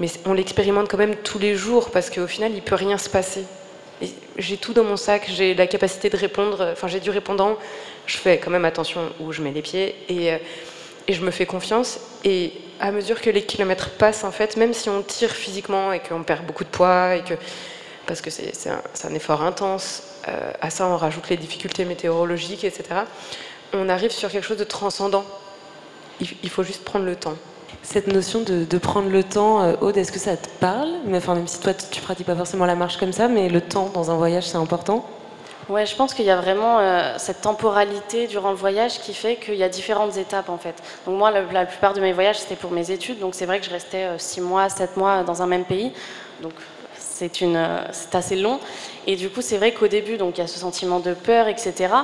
mais on l'expérimente quand même tous les jours, parce qu'au final, il peut rien se passer. J'ai tout dans mon sac, j'ai la capacité de répondre, enfin j'ai du répondant, je fais quand même attention où je mets les pieds, et, euh, et je me fais confiance. Et à mesure que les kilomètres passent, en fait, même si on tire physiquement et qu'on perd beaucoup de poids, et que, parce que c'est un, un effort intense, euh, à ça on rajoute les difficultés météorologiques, etc. On arrive sur quelque chose de transcendant. Il, faut juste prendre le temps. Cette notion de, prendre le temps, euh, Aude, est-ce que ça te parle? Enfin, Même si toi, tu pratiques pas forcément la marche comme ça, mais le temps dans un voyage, c'est important? Ouais, je pense qu'il y a vraiment euh, cette temporalité durant le voyage qui fait qu'il y a différentes étapes en fait. Donc moi, la, plupart de mes voyages, c'était pour mes études, donc c'est vrai que je restais 6 mois, 7 mois dans un même pays. Donc c'est assez long. Et du coup, c'est vrai qu'au début, donc il y a ce sentiment de peur, etc.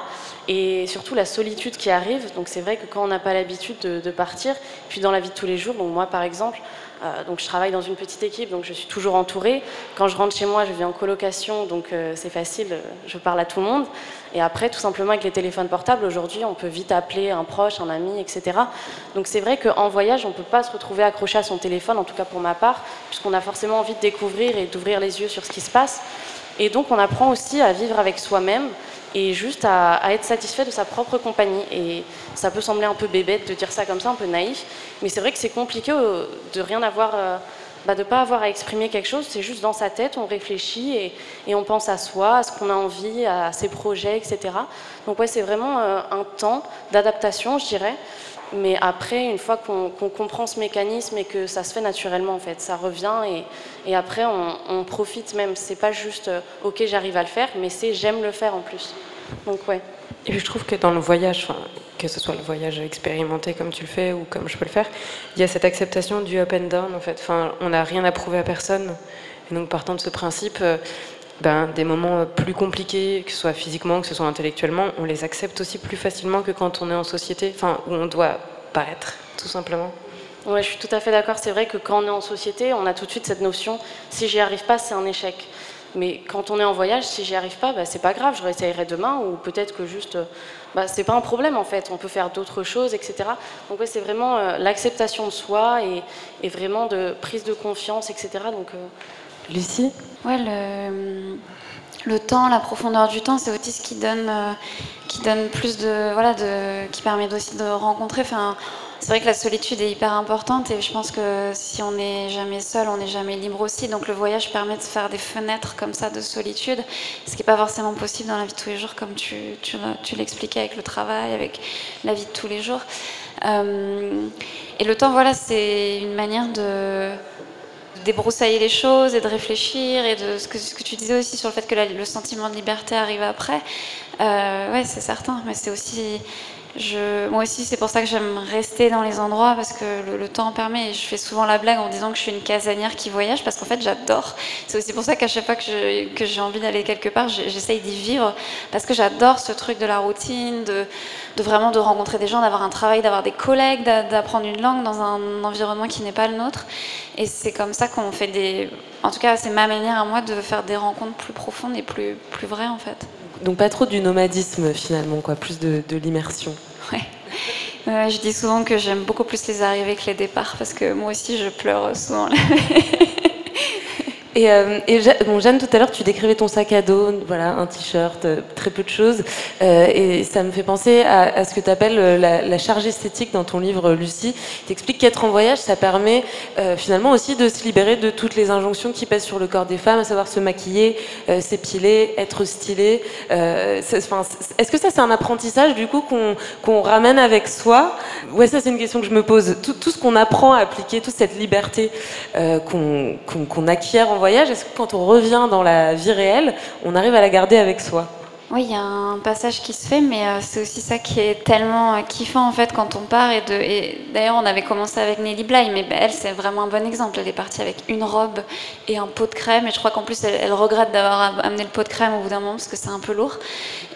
Et surtout la solitude qui arrive. Donc c'est vrai que quand on n'a pas l'habitude de, partir, puis dans la vie de tous les jours, donc moi par exemple, euh, donc je travaille dans une petite équipe, donc je suis toujours entourée. Quand je rentre chez moi, je vis en colocation, donc euh, c'est facile, je parle à tout le monde. Et après, tout simplement avec les téléphones portables, aujourd'hui, on peut vite appeler un proche, un ami, etc. Donc c'est vrai qu'en voyage, on ne peut pas se retrouver accroché à son téléphone, en tout cas pour ma part, puisqu'on a forcément envie de découvrir et d'ouvrir les yeux sur ce qui se passe. Et donc on apprend aussi à vivre avec soi-même et juste à, être satisfait de sa propre compagnie. Et ça peut sembler un peu bébête de dire ça comme ça, un peu naïf, mais c'est vrai que c'est compliqué euh, de rien avoir... Euh, bah, de pas avoir à exprimer quelque chose, c'est juste dans sa tête, on réfléchit et, et on pense à soi, à ce qu'on a envie, à ses projets, etc. Donc ouais, c'est vraiment euh, un temps d'adaptation, je dirais. Mais après, une fois qu'on comprend ce mécanisme et que ça se fait naturellement, en fait, ça revient et, après, on, profite même. C'est pas juste euh, OK, j'arrive à le faire, mais c'est j'aime le faire en plus. Donc ouais. Et puis je trouve que dans le voyage, que ce soit le voyage expérimenté comme tu le fais ou comme je peux le faire, il y a cette acceptation du up and down en fait. On n'a rien à prouver à personne. Et donc partant de ce principe, euh, ben, des moments plus compliqués, que ce soit physiquement, que ce soit intellectuellement, on les accepte aussi plus facilement que quand on est en société, enfin où on doit paraître, tout simplement. Ouais, je suis tout à fait d'accord. C'est vrai que quand on est en société, on a tout de suite cette notion si j'y arrive pas, c'est un échec. Mais quand on est en voyage, si j'y arrive pas, bah, c'est pas grave, je réessayerai demain ou peut-être que juste, bah, c'est pas un problème en fait, on peut faire d'autres choses, etc. Donc ouais, c'est vraiment euh, l'acceptation de soi et, vraiment de prise de confiance, etc. Donc, euh, Lucie Ouais, le, temps, la profondeur du temps, c'est aussi ce qui donne, qui donne plus de, voilà, de, qui permet aussi de rencontrer. Enfin, c'est vrai que la solitude est hyper importante et je pense que si on n'est jamais seul, on n'est jamais libre aussi. Donc le voyage permet de faire des fenêtres comme ça de solitude, ce qui n'est pas forcément possible dans la vie de tous les jours, comme tu, tu, l'expliquais avec le travail, avec la vie de tous les jours. Euh, et le temps, voilà, c'est une manière de débroussailler les choses et de réfléchir et de ce que, ce que tu disais aussi sur le fait que le sentiment de liberté arrive après. Euh, ouais, c'est certain, mais c'est aussi moi aussi, c'est pour ça que j'aime rester dans les endroits parce que le, temps permet. Et je fais souvent la blague en disant que je suis une casanière qui voyage parce qu'en fait, j'adore. C'est aussi pour ça qu'à chaque fois que j'ai envie d'aller quelque part, j'essaye d'y vivre parce que j'adore ce truc de la routine, de, de vraiment de rencontrer des gens, d'avoir un travail, d'avoir des collègues, d'apprendre une langue dans un environnement qui n'est pas le nôtre. Et c'est comme ça qu'on fait des. En tout cas, c'est ma manière à moi de faire des rencontres plus profondes et plus, plus vraies en fait. Donc pas trop du nomadisme finalement, quoi, plus de, de l'immersion. Ouais. je dis souvent que j'aime beaucoup plus les arrivées que les départs parce que moi aussi je pleure souvent. *laughs* Et, euh, bon, Jeanne, tout à l'heure, tu décrivais ton sac à dos, voilà, un t-shirt, euh, très peu de choses. Euh, et ça me fait penser à, ce que tu appelles la, charge esthétique dans ton livre, Lucie. Tu expliques qu'être en voyage, ça permet finalement aussi de se libérer de toutes les injonctions qui pèsent sur le corps des femmes, à savoir se maquiller, s'épiler, être stylée. Est-ce que ça, c'est un apprentissage, du coup, qu'on ramène avec soi? Ouais, ça, c'est une question que je me pose. Tout, ce qu'on apprend à appliquer, toute cette liberté qu'on acquiert en voyage, est-ce que quand on revient dans la vie réelle, on arrive à la garder avec soi? Oui, il y a un passage qui se fait, mais euh, c'est aussi ça qui est tellement euh, kiffant en fait quand on part. Et, d'ailleurs, on avait commencé avec Nelly Bly, mais elle, c'est vraiment un bon exemple. Elle est partie avec une robe et un pot de crème, et je crois qu'en plus, elle, regrette d'avoir amené le pot de crème au bout d'un moment parce que c'est un peu lourd.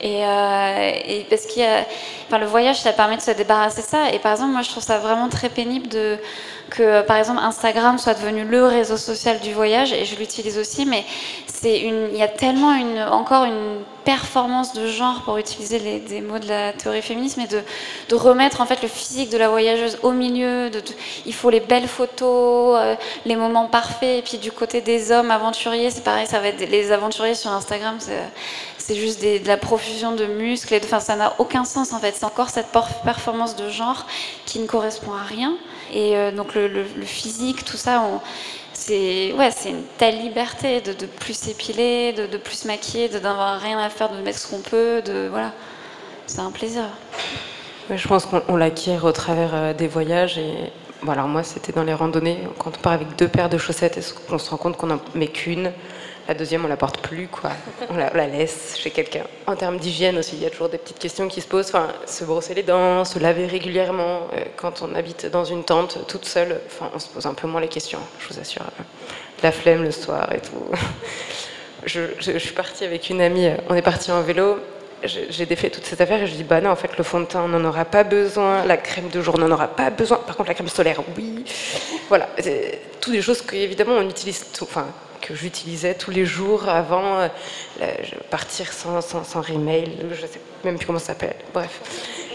Et, euh, parce qu'il le voyage, ça permet de se débarrasser de ça. Et par exemple, moi, je trouve ça vraiment très pénible de que par exemple Instagram soit devenu le réseau social du voyage et je l'utilise aussi mais c'est une il y a tellement une encore une performance de genre pour utiliser les, des mots de la théorie féministe mais de, de, remettre en fait le physique de la voyageuse au milieu de, il faut les belles photos euh, les moments parfaits et puis du côté des hommes aventuriers c'est pareil ça va être les aventuriers sur Instagram c'est juste de la profusion de muscles et enfin ça n'a aucun sens en fait. C'est encore cette performance de genre qui ne correspond à rien et euh, donc le, physique, tout ça, c'est ouais, une telle liberté de, plus s'épiler, de, plus maquiller, de n'avoir rien à faire, de mettre ce qu'on peut, voilà, c'est un plaisir. je pense qu'on l'acquiert au travers euh, des voyages et voilà, moi c'était dans les randonnées. Quand on part avec deux paires de chaussettes et qu'on se rend compte qu'on n'en met qu'une? La deuxième, on la porte plus, quoi. On la, laisse chez quelqu'un. En termes d'hygiène aussi, il y a toujours des petites questions qui se posent. Enfin, se brosser les dents, se laver régulièrement. Euh, quand on habite dans une tente toute seule, enfin, on se pose un peu moins les questions, je vous assure. La flemme le soir et tout. *laughs* Je, suis partie avec une amie, on est parti en vélo. J'ai défait toute cette affaire et je dis bah non en fait le fond de teint on n'en aura pas besoin, la crème de jour on n'en aura pas besoin, par contre la crème solaire oui, voilà, toutes des choses qu'évidemment on utilise, tout, enfin que j'utilisais tous les jours avant euh, partir sans, sans, sans email, je sais même plus comment ça s'appelle. Bref.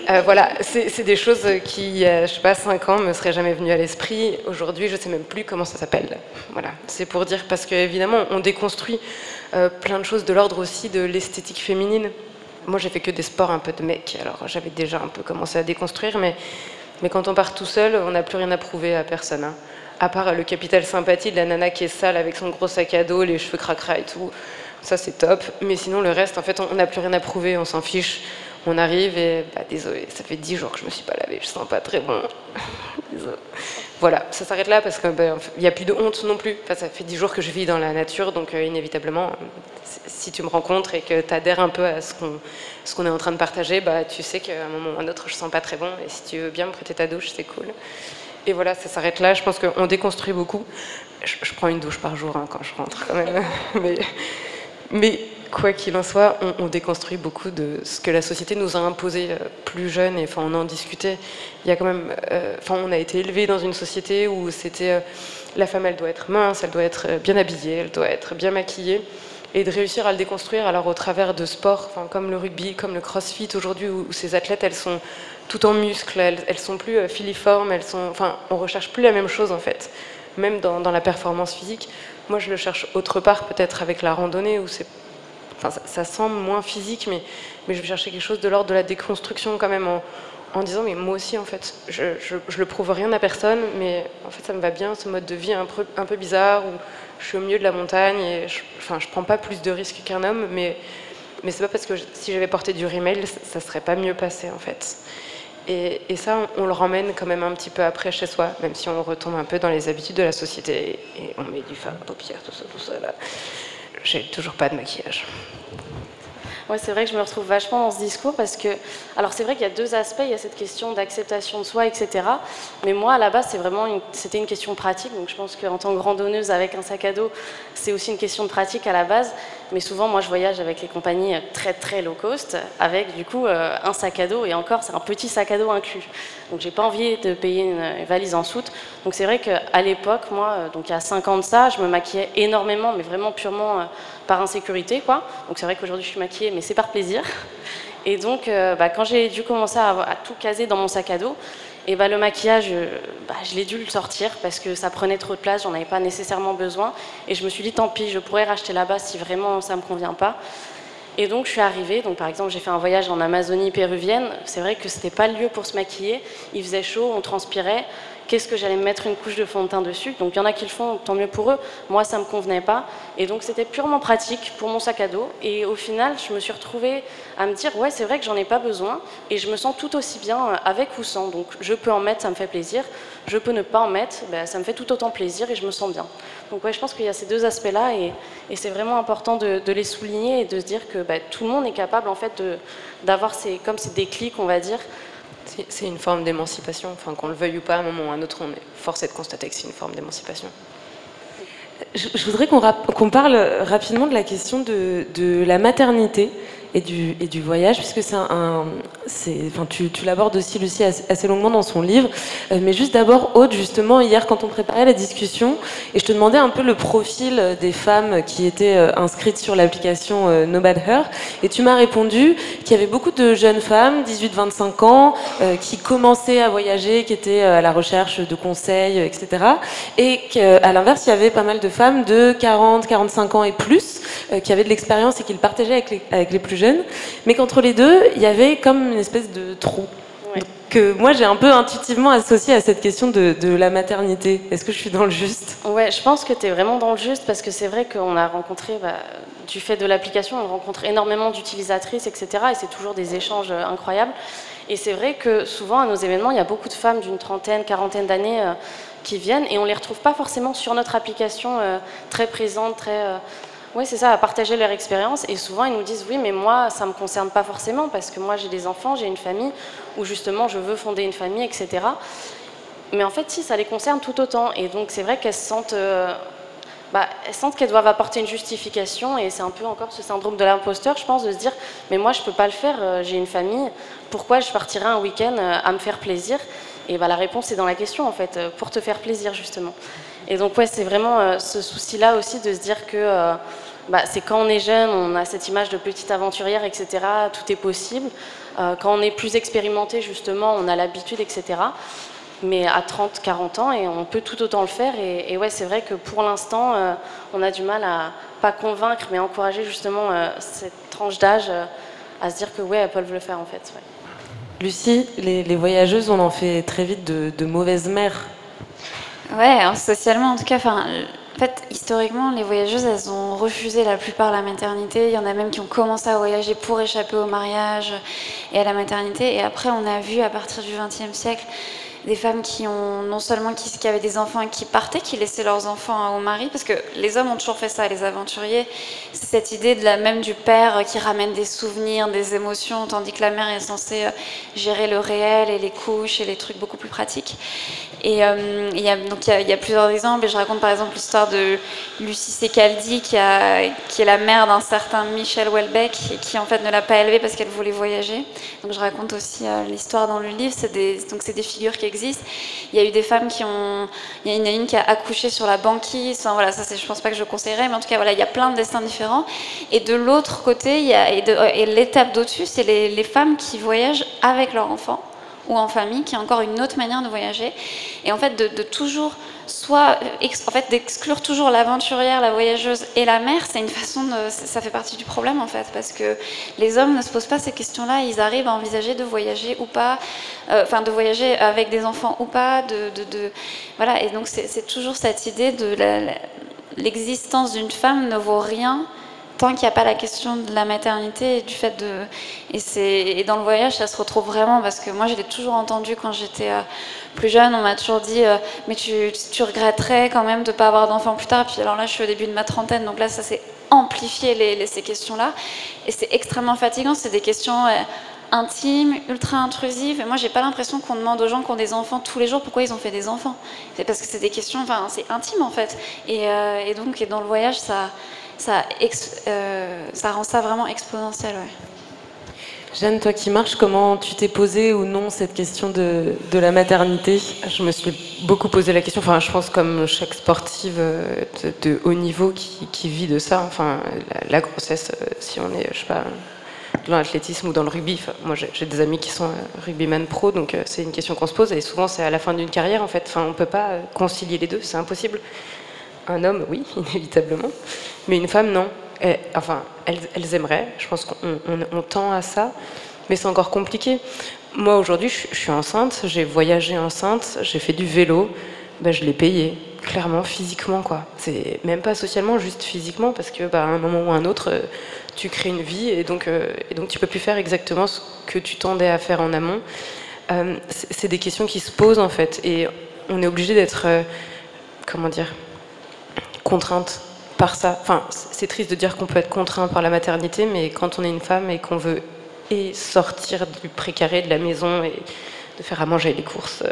Euh, voilà, c'est des choses qui, euh, je sais pas, 5 ans, me seraient jamais venues à l'esprit. Aujourd'hui, je sais même plus comment ça s'appelle. Voilà, c'est pour dire, parce qu'évidemment, on déconstruit plein de choses de l'ordre aussi de l'esthétique féminine. Moi, j'ai fait que des sports un peu de mec, alors j'avais déjà un peu commencé à déconstruire, mais, mais quand on part tout seul, on n'a plus rien à prouver à personne. Hein à part le capital sympathie de la nana qui est sale avec son gros sac à dos, les cheveux cracra et tout. Ça, c'est top. Mais sinon, le reste, en fait, on n'a plus rien à prouver, on s'en fiche. On arrive et, bah, désolé, ça fait 10 jours que je me suis pas lavé, je sens pas très bon. *laughs* voilà, ça s'arrête là parce qu'il bah, n'y a plus de honte non plus. Enfin, ça fait 10 jours que je vis dans la nature, donc euh, inévitablement, si tu me rencontres et que tu adhères un peu à ce qu'on ce qu'on est en train de partager, bah, tu sais qu'à un moment ou à un autre, je sens pas très bon. Et si tu veux bien me prêter ta douche, c'est cool. Et voilà, ça s'arrête là. Je pense qu'on déconstruit beaucoup. Je, prends une douche par jour hein, quand je rentre quand même. *laughs* mais, quoi qu'il en soit, on, déconstruit beaucoup de ce que la société nous a imposé euh, plus jeune. Et enfin, on en discutait. Il y a quand même, euh, on a été élevé dans une société où c'était euh, la femme, elle doit être mince, elle doit être bien habillée, elle doit être bien maquillée et de réussir à le déconstruire alors au travers de sports comme le rugby, comme le crossfit aujourd'hui où, ces athlètes elles sont tout en muscles, elles, sont plus euh, filiformes, elles sont, enfin on recherche plus la même chose en fait, même dans, la performance physique. Moi je le cherche autre part peut-être avec la randonnée où c'est enfin, ça, semble moins physique, mais, mais je vais chercher quelque chose de l'ordre de la déconstruction quand même en, en disant mais moi aussi en fait je, je, le prouve rien à personne mais en fait ça me va bien ce mode de vie un peu, un peu bizarre où je suis au milieu de la montagne et je, enfin je prends pas plus de risques qu'un homme mais mais c'est pas parce que si j'avais porté du rimel ça, serait pas mieux passé en fait et, ça on, le ramène quand même un petit peu après chez soi même si on retombe un peu dans les habitudes de la société et on met du fard à paupières tout ça tout ça là j'ai toujours pas de maquillage Ouais, c'est vrai que je me retrouve vachement dans ce discours parce que, alors c'est vrai qu'il y a deux aspects, il y a cette question d'acceptation de soi, etc. Mais moi, à la base, c'est vraiment, c'était une question pratique. Donc je pense qu'en tant que randonneuse avec un sac à dos, c'est aussi une question de pratique à la base. Mais souvent, moi, je voyage avec les compagnies très très low cost, avec du coup euh, un sac à dos et encore, c'est un petit sac à dos inclus. Donc j'ai pas envie de payer une valise en soute. Donc c'est vrai qu'à l'époque, moi, euh, donc il y a 5 ans de ça, je me maquillais énormément, mais vraiment purement euh, par insécurité, quoi. Donc c'est vrai qu'aujourd'hui je suis maquillée, mais c'est par plaisir. Et donc, bah, quand j'ai dû commencer à, tout caser dans mon sac à dos, et bah, le maquillage, bah, je l'ai dû le sortir parce que ça prenait trop de place, j'en avais pas nécessairement besoin. Et je me suis dit, tant pis, je pourrais racheter là-bas si vraiment ça me convient pas. Et donc je suis arrivée, donc par exemple j'ai fait un voyage en Amazonie péruvienne, c'est vrai que c'était pas le lieu pour se maquiller, il faisait chaud, on transpirait, qu'est-ce que j'allais me mettre une couche de fond de teint dessus. Donc il y en a qui le font, tant mieux pour eux. Moi, ça ne me convenait pas. Et donc c'était purement pratique pour mon sac à dos. Et au final, je me suis retrouvée à me dire, ouais, c'est vrai que j'en ai pas besoin. Et je me sens tout aussi bien euh, avec ou sans. Donc je peux en mettre, ça me fait plaisir. Je peux ne pas en mettre, ben, ça me fait tout autant plaisir et je me sens bien. Donc ouais, je pense qu'il y a ces deux aspects-là. Et, c'est vraiment important de, les souligner et de se dire que ben, tout le monde est capable en fait d'avoir ces, comme ces déclics, on va dire, c'est une forme d'émancipation, enfin qu'on le veuille ou pas, à un moment ou à un autre, on est forcé de constater que c'est une forme d'émancipation. Je, voudrais qu'on parle rapidement de la question de, de la maternité et du, voyage, puisque c'est un, enfin, tu, l'abordes aussi, Lucie, assez, longuement dans son livre. Euh, mais juste d'abord, Aude, justement, hier, quand on préparait la discussion, et je te demandais un peu le profil des femmes qui étaient euh, inscrites sur l'application euh, No Bad Her, et tu m'as répondu qu'il y avait beaucoup de jeunes femmes, 18-25 ans, qui commençaient à voyager, qui étaient à la recherche de conseils, etc. Et qu'à l'inverse, il y avait pas mal de femmes de 40, 45 ans et plus, qui avaient de l'expérience et qui le partageaient avec les, avec les plus jeune, mais qu'entre les deux, il y avait comme une espèce de trou. Que moi j'ai un peu intuitivement associé à cette question de, la maternité. Est-ce que je suis dans le juste? Ouais, je pense que tu es vraiment dans le juste parce que c'est vrai qu'on a rencontré, bah, du fait de l'application, on rencontre énormément d'utilisatrices, etc. Et c'est toujours des échanges euh, incroyables. Et c'est vrai que souvent à nos événements, il y a beaucoup de femmes d'une trentaine, quarantaine d'années euh, qui viennent et on les retrouve pas forcément sur notre application euh, très présente, très oui, c'est ça, à partager leur expérience. Et souvent, ils nous disent oui, mais moi, ça ne me concerne pas forcément parce que moi, j'ai des enfants, j'ai une famille, ou justement, je veux fonder une famille, etc. Mais en fait, si, ça les concerne tout autant. Et donc, c'est vrai qu'elles se sentent. Euh, bah, sentent qu'elles doivent apporter une justification et c'est un peu encore ce syndrome de l'imposteur, je pense, de se dire mais moi je peux pas le faire, euh, j'ai une famille, pourquoi je partirais un week-end euh, à me faire plaisir? Et bah, la réponse est dans la question en fait, pour te faire plaisir justement. Et donc ouais, c'est vraiment ce souci-là aussi de se dire que bah, c'est quand on est jeune, on a cette image de petite aventurière, etc. Tout est possible. Euh, quand on est plus expérimenté, justement, on a l'habitude, etc. Mais à 30, 40 ans, et on peut tout autant le faire. Et, ouais, c'est vrai que pour l'instant, euh, on a du mal à pas convaincre, mais encourager justement euh, cette tranche d'âge à se dire que ouais, elles peuvent le faire en fait. Lucie, les, voyageuses, on en fait très vite de mauvaises mères. Ouais, socialement en tout cas, en fait, historiquement, les voyageuses, elles ont refusé la plupart la maternité. Il y en a même qui ont commencé à voyager pour échapper au mariage et à la maternité. Et après, on a vu à partir du XXe siècle des femmes qui ont non seulement qui, avaient des enfants qui partaient, qui laissaient leurs enfants au mari, parce que les hommes ont toujours fait ça, les aventuriers. C'est cette idée de la même du père qui ramène des souvenirs, des émotions, tandis que la mère est censée euh, gérer le réel et les couches et les trucs beaucoup plus pratiques. Et euh, il y, a, donc il y, a, plusieurs exemples. Et je raconte par exemple l'histoire de Lucie Secaldi, qui, a, qui est la mère d'un certain Michel Houellebecq, et qui en fait ne l'a pas élevée parce qu'elle voulait voyager. Donc je raconte aussi euh, l'histoire dans le livre. C'est des, donc c'est des figures qui existent il y a eu des femmes qui ont. Il y a une, qui a accouché sur la banquise. Enfin, voilà, ça, je pense pas que je conseillerais, mais en tout cas, voilà, il y a plein de destins différents. Et de l'autre côté, il y a, et, l'étape d'au-dessus, c'est les, femmes qui voyagent avec leurs enfants ou en famille, qui est encore une autre manière de voyager. Et en fait, de, toujours, soit, en fait, d'exclure toujours l'aventurière, la voyageuse et la mère, c'est une façon de, ça fait partie du problème en fait, parce que les hommes ne se posent pas ces questions-là, ils arrivent à envisager de voyager ou pas, euh, enfin de voyager avec des enfants ou pas, de, de, voilà. Et donc c'est toujours cette idée de l'existence d'une femme ne vaut rien tant qu'il n'y a pas la question de la maternité et du fait de. Et, et dans le voyage, ça se retrouve vraiment parce que moi, je l'ai toujours entendu quand j'étais euh, plus jeune. On m'a toujours dit euh, Mais tu, regretterais quand même de ne pas avoir d'enfant plus tard. Puis alors là, je suis au début de ma trentaine, donc là, ça s'est amplifié ces questions-là. Et c'est extrêmement fatigant. C'est des questions. Euh, intimes, ultra intrusives. Et moi, j'ai pas l'impression qu'on demande aux gens qui ont des enfants tous les jours pourquoi ils ont fait des enfants. C'est parce que c'est des questions, enfin, c'est intime en fait. Et, donc, dans le voyage, ça, ça, euh, ça rend ça vraiment exponentiel. Jeanne, toi qui marches, comment tu t'es posé ou non cette question de, de, la maternité? Je me suis beaucoup posé la question, enfin je pense comme chaque sportive euh, de, haut niveau qui, qui, vit de ça, enfin la, grossesse, euh, si on est, je sais pas, dans l'athlétisme ou dans le rugby, moi j'ai des amis qui sont rugbyman pro, donc c'est une question qu'on se pose et souvent c'est à la fin d'une carrière en fait, enfin on peut pas concilier les deux, c'est impossible. Un homme, oui, *laughs* inévitablement. Mais une femme, non. enfin, elles, aimeraient. Je pense qu'on tend à ça. Mais c'est encore compliqué. Moi, aujourd'hui, je, suis enceinte. J'ai voyagé enceinte. J'ai fait du vélo. Ben, je l'ai payé. Clairement, physiquement, quoi. C'est même pas socialement, juste physiquement, parce que, bah, à un moment ou à un autre, euh, tu crées une vie et donc, euh, et tu peux plus faire exactement ce que tu tendais à faire en amont. Euh, c'est des questions qui se posent en fait, et on est obligé d'être, comment dire, contrainte par ça. Enfin, c'est triste de dire qu'on peut être contraint par la maternité, mais quand on est une femme et qu'on veut et sortir du précaré de la maison et de faire à manger les courses, euh,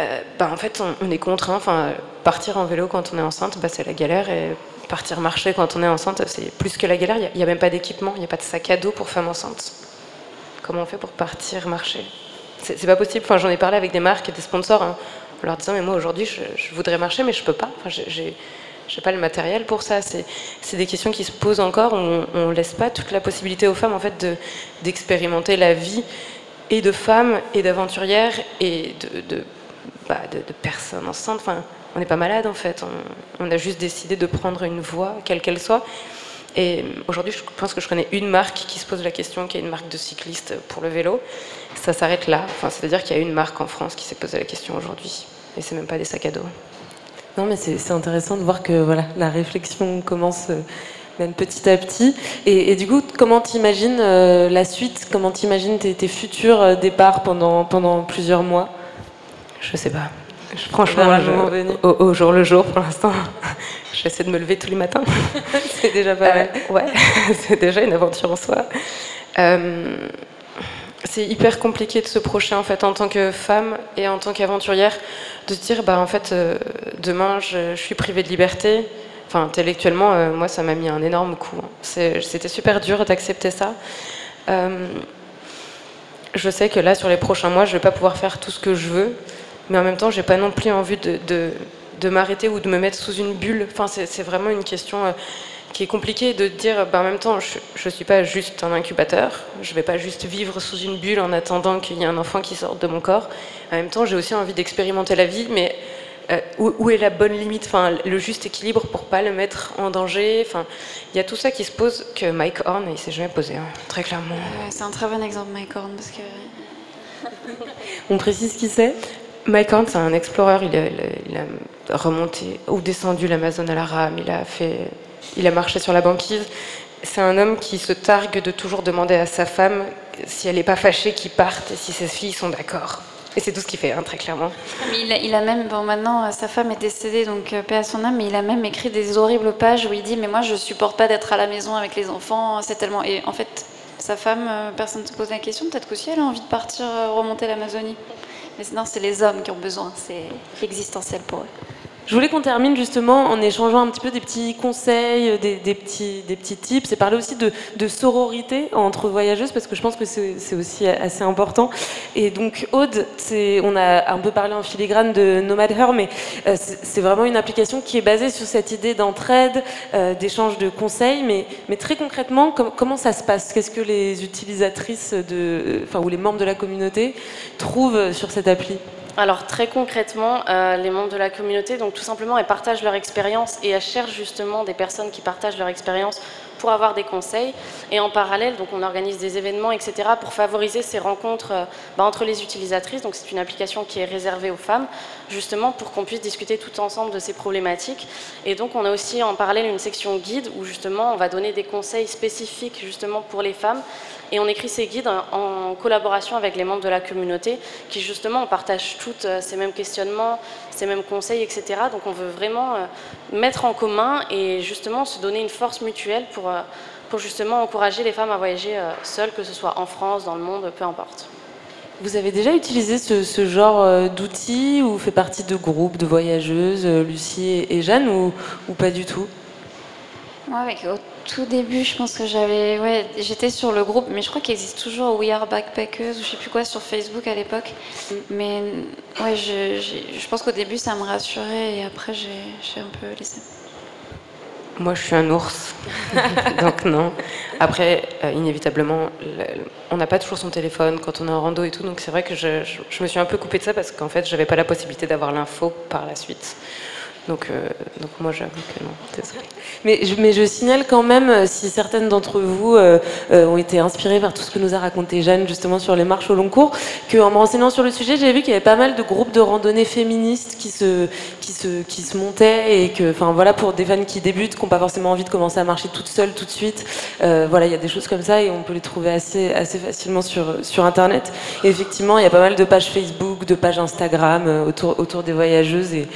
euh, bah, en fait, on, est contraint. Enfin, partir en vélo quand on est enceinte, bah, c'est la galère. Et partir marcher quand on est enceinte, c'est plus que la galère. Il n'y a, même pas d'équipement, il n'y a pas de sac à dos pour femme enceinte. Comment on fait pour partir marcher? C'est pas possible. Enfin, j'en ai parlé avec des marques et des sponsors hein, en leur disant, mais moi aujourd'hui, je, je, voudrais marcher, mais je peux pas. Enfin, j'ai je n'ai pas le matériel pour ça. C'est des questions qui se posent encore. On ne laisse pas toute la possibilité aux femmes en fait d'expérimenter la vie et de femmes et d'aventurières et de, bah, de, de, personnes enceintes. Enfin, on n'est pas malade en fait. On, a juste décidé de prendre une voie, quelle qu'elle soit. Et aujourd'hui, je pense que je connais une marque qui se pose la question, qui est une marque de cyclistes pour le vélo. Ça s'arrête là. Enfin, C'est-à-dire qu'il y a une marque en France qui s'est posé la question aujourd'hui. Et c'est même pas des sacs à dos. Non, mais c'est intéressant de voir que voilà, la réflexion commence euh, même petit à petit. Et, du coup, comment t'imagines euh, la suite? Comment t'imagines tes, tes, futurs euh, départs pendant, pendant plusieurs mois? Je sais pas. franchement, au, jour le jour, pour l'instant, *laughs* j'essaie de me lever tous les matins. *laughs* c'est déjà pas mal. Ouais, *laughs* c'est déjà une aventure en soi c'est hyper compliqué de se projeter en fait en tant que femme et en tant qu'aventurière, de se dire bah en fait euh, demain je, suis privée de liberté. Enfin intellectuellement, euh, moi ça m'a mis un énorme coup. Hein. C'était super dur d'accepter ça. Euh, je sais que là sur les prochains mois, je vais pas pouvoir faire tout ce que je veux, mais en même temps, j'ai pas non plus envie de, de, de m'arrêter ou de me mettre sous une bulle. Enfin, c'est vraiment une question qui est compliqué de dire, bah, en même temps, je ne suis pas juste un incubateur, je ne vais pas juste vivre sous une bulle en attendant qu'il y ait un enfant qui sorte de mon corps. En même temps, j'ai aussi envie d'expérimenter la vie, mais euh, où, est la bonne limite, enfin, le juste équilibre pour pas le mettre en danger Enfin, il y a tout ça qui se pose que Mike Horn, il s'est jamais posé, hein, très clairement. c'est un très bon exemple, Mike Horn, parce que. *laughs* On précise qui c'est? Mike Horn, c'est un explorer. Il a, il a remonté ou descendu l'Amazon à la rame. Il a fait il a marché sur la banquise. C'est un homme qui se targue de toujours demander à sa femme si elle n'est pas fâchée qu'il parte et si ses filles sont d'accord. Et c'est tout ce qu'il fait, hein, très clairement. Il a, même, bon maintenant sa femme est décédée, donc euh, paix à son âme, mais il a même écrit des horribles pages où il dit Mais moi je supporte pas d'être à la maison avec les enfants, c'est tellement. Et en fait, sa femme, euh, personne ne se pose la question, peut-être qu'aussi elle a envie de partir euh, remonter l'Amazonie. Mais sinon, c'est les hommes qui ont besoin, c'est existentiel pour eux. Je voulais qu'on termine justement en échangeant un petit peu des petits conseils, des, petits, des petits tips et parler aussi de, sororité entre voyageuses parce que je pense que c'est aussi assez important. Et donc Aude, on a un peu parlé en filigrane de Nomad Her, mais euh, c'est vraiment une application qui est basée sur cette idée d'entraide, euh, d'échange de conseils, mais, mais très concrètement, comment ça se passe? Qu'est-ce que les utilisatrices de, enfin, ou les membres de la communauté trouvent sur cette appli? Alors très concrètement, euh, les membres de la communauté, donc tout simplement, elles partagent leur expérience et elles cherchent justement des personnes qui partagent leur expérience pour avoir des conseils. Et en parallèle, donc on organise des événements, etc., pour favoriser ces rencontres euh, bah, entre les utilisatrices. Donc c'est une application qui est réservée aux femmes, justement pour qu'on puisse discuter tout ensemble de ces problématiques. Et donc on a aussi en parallèle une section guide où justement on va donner des conseils spécifiques justement pour les femmes et on écrit ces guides en collaboration avec les membres de la communauté qui justement on partage toutes euh, ces mêmes questionnements, ces mêmes conseils, etc. Donc on veut vraiment euh, mettre en commun et justement se donner une force mutuelle pour, euh, pour justement encourager les femmes à voyager seules, que ce soit en France, dans le monde, peu importe. Vous avez déjà utilisé ce, genre d'outils ou fait partie de groupes de voyageuses, Lucie et Jeanne, ou, ou pas du tout? Moi, avec tout début, je pense que j'avais, ouais, j'étais sur le groupe, mais je crois qu'il existe toujours We Are Backpackers ou je sais plus quoi sur Facebook à l'époque. Mais ouais, je, je pense qu'au début ça me rassurait et après j'ai un peu laissé. Moi, je suis un ours, *laughs* donc non. Après, euh, inévitablement, on n'a pas toujours son téléphone quand on est en rando et tout, donc c'est vrai que je, je, me suis un peu coupée de ça parce qu'en fait, j'avais pas la possibilité d'avoir l'info par la suite. Donc, euh, donc moi j'avoue que non. Mais je, signale quand même, euh, si certaines d'entre vous euh, ont été inspirées par tout ce que nous a raconté Jeanne justement sur les marches au long cours, qu'en me renseignant sur le sujet, j'ai vu qu'il y avait pas mal de groupes de randonnée féministes qui se, qui se, qui se montaient et que, enfin voilà, pour des fans qui débutent, qui n'ont pas forcément envie de commencer à marcher toutes seules tout de suite, voilà, il y a des choses comme ça et on peut les trouver assez, assez facilement sur, sur Internet. Et effectivement, il y a pas mal de pages Facebook, de pages Instagram autour, autour des voyageuses et,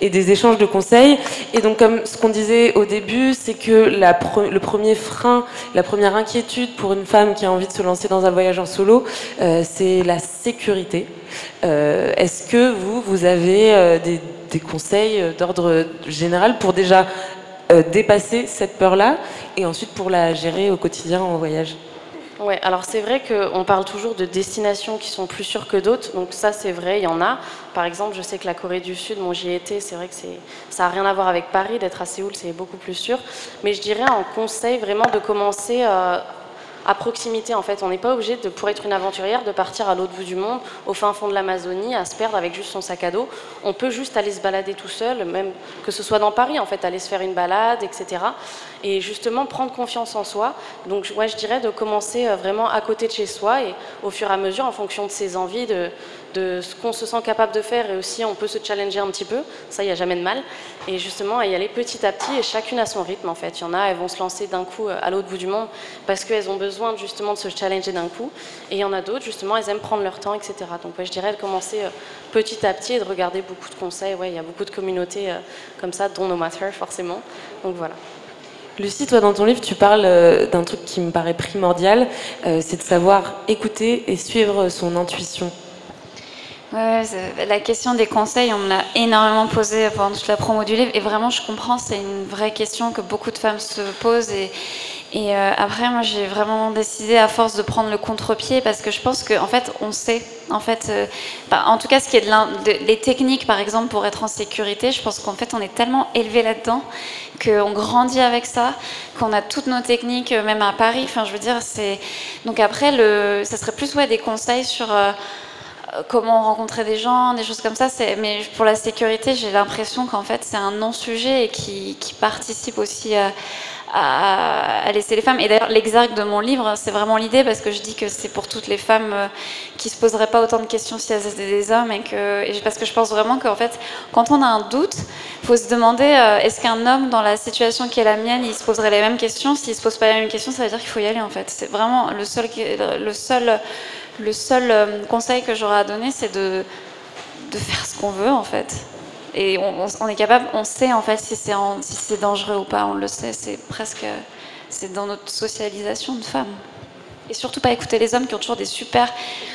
et des échanges de conseils. Et donc, comme ce qu'on disait au début, c'est que le premier frein, la première inquiétude pour une femme qui a envie de se lancer dans un voyage en solo, euh, c'est la sécurité. Euh, Est-ce que vous, vous avez euh, des, des, conseils d'ordre général pour déjà dépasser cette peur-là et ensuite pour la gérer au quotidien en voyage? Ouais, alors c'est vrai qu'on parle toujours de destinations qui sont plus sûres que d'autres, donc ça c'est vrai, il y en a. Par exemple, je sais que la Corée du Sud, bon j'y ai été, c'est vrai que ça n'a rien à voir avec Paris, d'être à Séoul c'est beaucoup plus sûr, mais je dirais en conseil vraiment de commencer euh, à proximité en fait. On n'est pas obligé de, pour être une aventurière, de partir à l'autre bout du monde, au fin fond de l'Amazonie, à se perdre avec juste son sac à dos. On peut juste aller se balader tout seul, même que ce soit dans Paris en fait, aller se faire une balade, etc. Et justement prendre confiance en soi. Donc ouais, je dirais de commencer euh, vraiment à côté de chez soi et au fur et à mesure, en fonction de ses envies, de, de ce qu'on se sent capable de faire et aussi on peut se challenger un petit peu, ça il n'y a jamais de mal. Et justement à y aller petit à petit et chacune à son rythme en fait. Il y en a, elles vont se lancer d'un coup euh, à l'autre bout du monde parce qu'elles ont besoin justement de se challenger d'un coup. Et il y en a d'autres justement, elles aiment prendre leur temps, etc. Donc ouais, je dirais de commencer euh, petit à petit et de regarder beaucoup de conseils. Ouais, il y a beaucoup de communautés euh, comme ça, dont No Matter forcément. Donc voilà. Lucie, toi dans ton livre, tu parles d'un truc qui me paraît primordial, c'est de savoir écouter et suivre son intuition. Ouais, la question des conseils, on me l'a énormément posée pendant toute la promo du livre. Et vraiment, je comprends, c'est une vraie question que beaucoup de femmes se posent. Et, euh, après, moi, j'ai vraiment décidé à force de prendre le contre-pied parce que je pense qu'en en fait, on sait. En fait, euh, en tout cas, ce qui est de, les techniques, par exemple, pour être en sécurité, je pense qu'en fait, on est tellement élevé là-dedans qu'on grandit avec ça, qu'on a toutes nos techniques, euh, même à Paris. Enfin, je veux dire, c'est donc après, le, ça serait plus ouais des conseils sur comment rencontrer des gens, des choses comme ça. Mais pour la sécurité, j'ai l'impression qu'en fait, c'est un non-sujet et qui, participe aussi à, laisser les femmes. Et d'ailleurs, l'exergue de mon livre, c'est vraiment l'idée parce que je dis que c'est pour toutes les femmes euh, qui se poseraient pas autant de questions si elles étaient des hommes. Et parce que je pense vraiment qu'en fait, quand on a un doute, faut se demander euh, est-ce qu'un homme, dans la situation qui est la mienne, il se poserait les mêmes questions? S'il se pose pas les mêmes questions, ça veut dire qu'il faut y aller en fait. C'est vraiment le seul le seul euh, conseil que j'aurais à donner, c'est de, de faire ce qu'on veut en fait. Et on, est capable, on sait en fait si c'est si dangereux ou pas, on le sait, c'est presque c'est dans notre socialisation de femmes. Et surtout pas écouter les hommes qui ont toujours des super,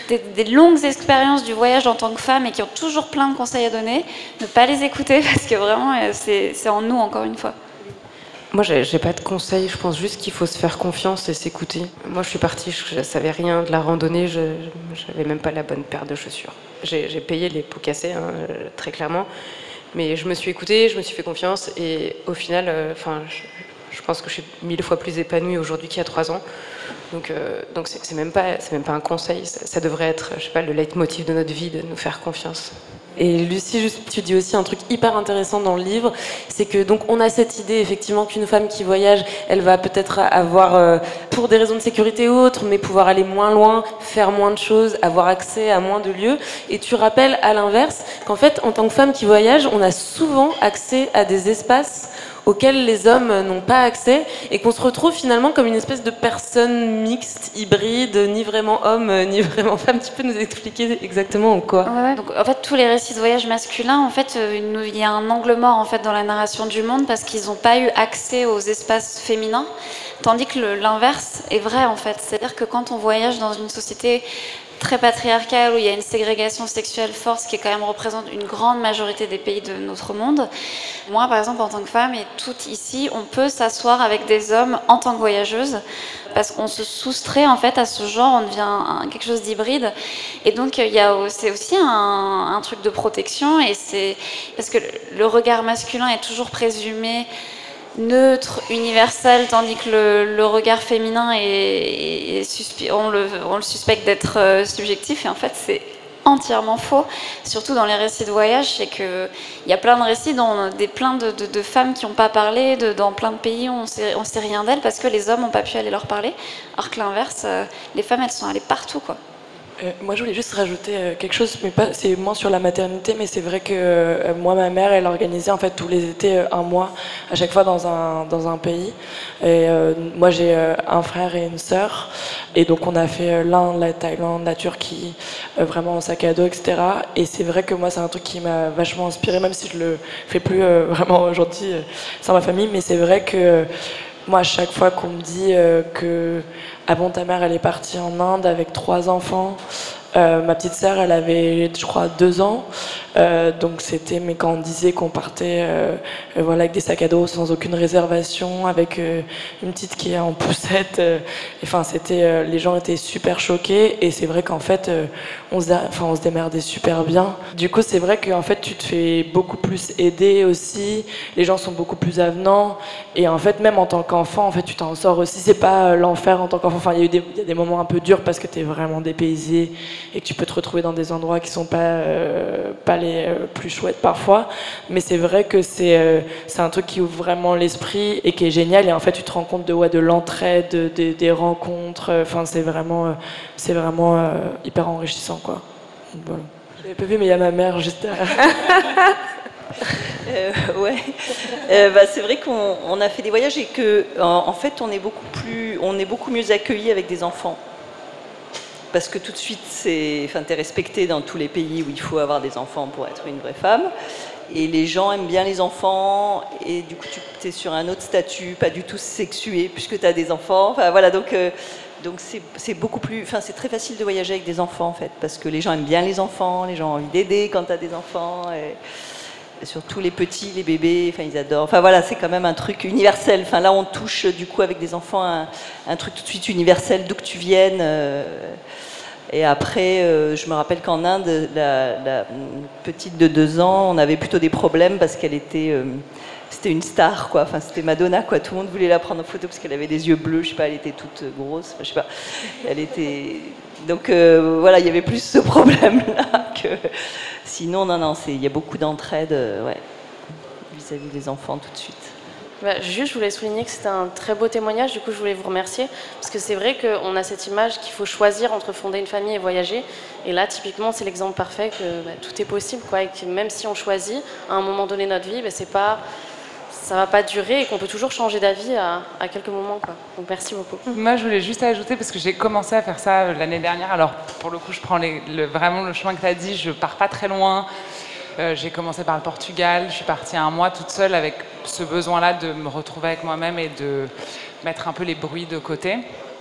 des, longues expériences du voyage en tant que femme et qui ont toujours plein de conseils à donner. Ne pas les écouter *laughs* parce que vraiment, euh, c'est en nous, encore une fois. Moi, j'ai pas de conseils. Je pense juste qu'il faut se faire confiance et s'écouter. Moi, je suis partie, je, ne savais rien de la randonnée. Je n'avais même pas la bonne paire de chaussures. J'ai payé les pots cassés, hein, très clairement. Mais je me suis écoutée, je me suis fait confiance et au final, euh, enfin, je, pense que je suis mille fois plus épanouie aujourd'hui qu'il y a trois ans. Donc, euh, donc c'est même pas, c'est même pas un conseil. Ça, devrait être, je sais pas, le leitmotiv de notre vie, de nous faire confiance. Et Lucie, tu dis aussi un truc hyper intéressant dans le livre, c'est que donc on a cette idée effectivement qu'une femme qui voyage, elle va peut-être avoir, euh, pour des raisons de sécurité ou autres, mais pouvoir aller moins loin, faire moins de choses, avoir accès à moins de lieux. Et tu rappelles à l'inverse qu'en fait, en tant que femme qui voyage, on a souvent accès à des espaces auxquels les hommes n'ont pas accès et qu'on se retrouve finalement comme une espèce de personne mixte, hybride, ni vraiment homme, *laughs* ni vraiment femme. Tu peux nous expliquer exactement en quoi? Donc, En fait, tous les récits de voyage masculins, en fait, euh, il y a un angle mort en fait dans la narration du monde parce qu'ils n'ont pas eu accès aux espaces féminins, tandis que l'inverse est vrai en fait. C'est-à-dire que quand on voyage dans une société très patriarcale où il y a une ségrégation sexuelle forte, qui quand même représente une grande majorité des pays de notre monde. Moi, par exemple, en tant que femme et toutes ici, on peut s'asseoir avec des hommes en tant que voyageuse parce qu'on se soustrait en fait à ce genre, on devient quelque chose d'hybride. Et donc, c'est aussi un, un, truc de protection et c'est parce que le regard masculin est toujours présumé neutre, universel, tandis que le, regard féminin est, on, le, suspecte d'être euh, subjectif, et en fait c'est entièrement faux, surtout dans les récits de voyage, c'est qu'il y a plein de récits, des, plein de, de, femmes qui n'ont pas parlé, dans plein de pays on sait, on sait rien d'elles parce que les hommes n'ont pas pu aller leur parler, alors que l'inverse, euh, les femmes elles sont allées partout quoi. Euh, moi, je voulais juste rajouter euh, quelque chose, mais pas, c'est moins sur la maternité, mais c'est vrai que euh, moi, ma mère, elle organisait en fait tous les étés un mois à chaque fois dans un, dans un pays. Et moi, j'ai un frère et une sœur, et donc on a fait l'Inde, la Thaïlande, la Turquie, vraiment en sac à dos, etc. Et c'est vrai que moi, c'est un truc qui m'a vachement inspiré, même si je le fais plus *laughs* vraiment aujourd'hui sans ma famille, mais c'est vrai que moi, à chaque fois qu'on me dit que ah bon, ta mère, elle est partie en Inde avec trois enfants. Euh, ma petite sœur, elle avait, je crois, deux ans. Euh, donc c'était, mais quand on disait qu'on partait, euh, voilà, avec des sacs à dos sans aucune réservation, avec une petite qui est en poussette. enfin, c'était, les gens étaient super choqués. Et c'est vrai qu'en fait, on se, enfin, on se démerdait super bien. Du coup, c'est vrai qu'en fait, tu te fais beaucoup plus aider aussi. Les gens sont beaucoup plus avenants. Et en fait, même en tant qu'enfant, en fait, tu t'en sors aussi. C'est pas l'enfer en tant qu'enfant. Enfin, il y a eu des, y a des moments un peu durs parce que tu es vraiment dépaysé et que tu peux te retrouver dans des endroits qui sont pas, euh, pas les euh, plus chouettes parfois. Mais c'est vrai que c'est euh, c'est un truc qui ouvre vraiment l'esprit et qui est génial. Et en fait, tu te rends compte de, ouais, de l'entraide, de, des rencontres. Enfin, c'est vraiment, c'est vraiment hyper enrichissant. Quoi. Voilà. Pas vu, mais il y a ma mère juste derrière. *laughs* ouais, bah, c'est vrai qu'on a fait des voyages et que en, fait on est beaucoup plus, on est beaucoup mieux accueillis avec des enfants parce que tout de suite, c'est, enfin, es respecté dans tous les pays où il faut avoir des enfants pour être une vraie femme. Et les gens aiment bien les enfants, et du coup, tu es sur un autre statut, pas du tout sexué, puisque tu as des enfants. Enfin, voilà, donc, euh, donc c'est, beaucoup plus. Enfin, c'est très facile de voyager avec des enfants, en fait, parce que les gens aiment bien les enfants, les gens ont envie d'aider quand tu as des enfants. Surtout les petits, les bébés, enfin ils adorent. Enfin voilà, c'est quand même un truc universel. Enfin là, on touche du coup avec des enfants un, un truc tout de suite universel, d'où que tu viennes. Euh, et après, euh, je me rappelle qu'en Inde, la, petite de deux ans, on avait plutôt des problèmes parce qu'elle était, euh, c'était une star, quoi. Enfin, c'était Madonna, quoi. Tout le monde voulait la prendre en photo parce qu'elle avait des yeux bleus. Je sais pas, elle était toute grosse. je sais pas. Elle était. Donc euh, voilà, il y avait plus ce problème-là que. Sinon, non, non, il y a beaucoup d'entraide, ouais, vis-à-vis des enfants tout de suite. Bah, juste, je voulais souligner que c'était un très beau témoignage. Du coup, je voulais vous remercier. Parce que c'est vrai qu'on a cette image qu'il faut choisir entre fonder une famille et voyager. Et là, typiquement, c'est l'exemple parfait que bah, tout est possible. Quoi, et que même si on choisit, à un moment donné notre vie, bah, c'est pas, ça va pas durer et qu'on peut toujours changer d'avis à, quelques moments. Quoi. Donc, merci beaucoup. Moi, je voulais juste ajouter, parce que j'ai commencé à faire ça euh, l'année dernière. Alors, pour le coup, je prends vraiment le chemin que tu as dit. Je pars pas très loin. Euh, j'ai commencé par le Portugal, je suis partie un mois toute seule avec ce besoin-là de me retrouver avec moi-même et de mettre un peu les bruits de côté.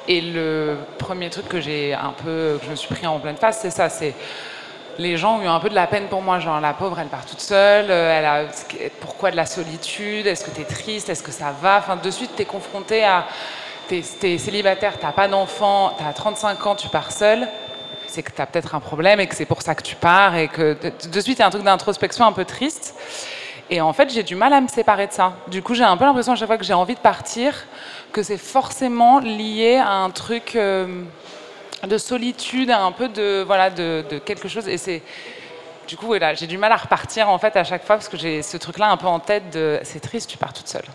Et le premier truc que j'ai un peu, que je me suis pris en pleine face, c'est ça, c'est les gens ont eu un peu de la peine pour moi, genre la pauvre, elle part toute seule, euh, elle a, pourquoi de la solitude, est-ce que tu es triste, est-ce que ça va? Enfin, de suite, tu es confronté à, tu es, célibataire, tu pas d'enfant, tu as 35 ans, tu pars seule, c'est que tu as peut-être un problème et que c'est pour ça que tu pars et que de suite, il y a un truc d'introspection un peu triste. Et en fait, j'ai du mal à me séparer de ça. Du coup, j'ai un peu l'impression à chaque fois que j'ai envie de partir, que c'est forcément lié à un truc... Euh, de solitude, un peu de, voilà, de, quelque chose. Et c'est. Du coup, voilà, j'ai du mal à repartir en fait à chaque fois parce que j'ai ce truc-là un peu en tête de c'est triste, tu pars toute seule.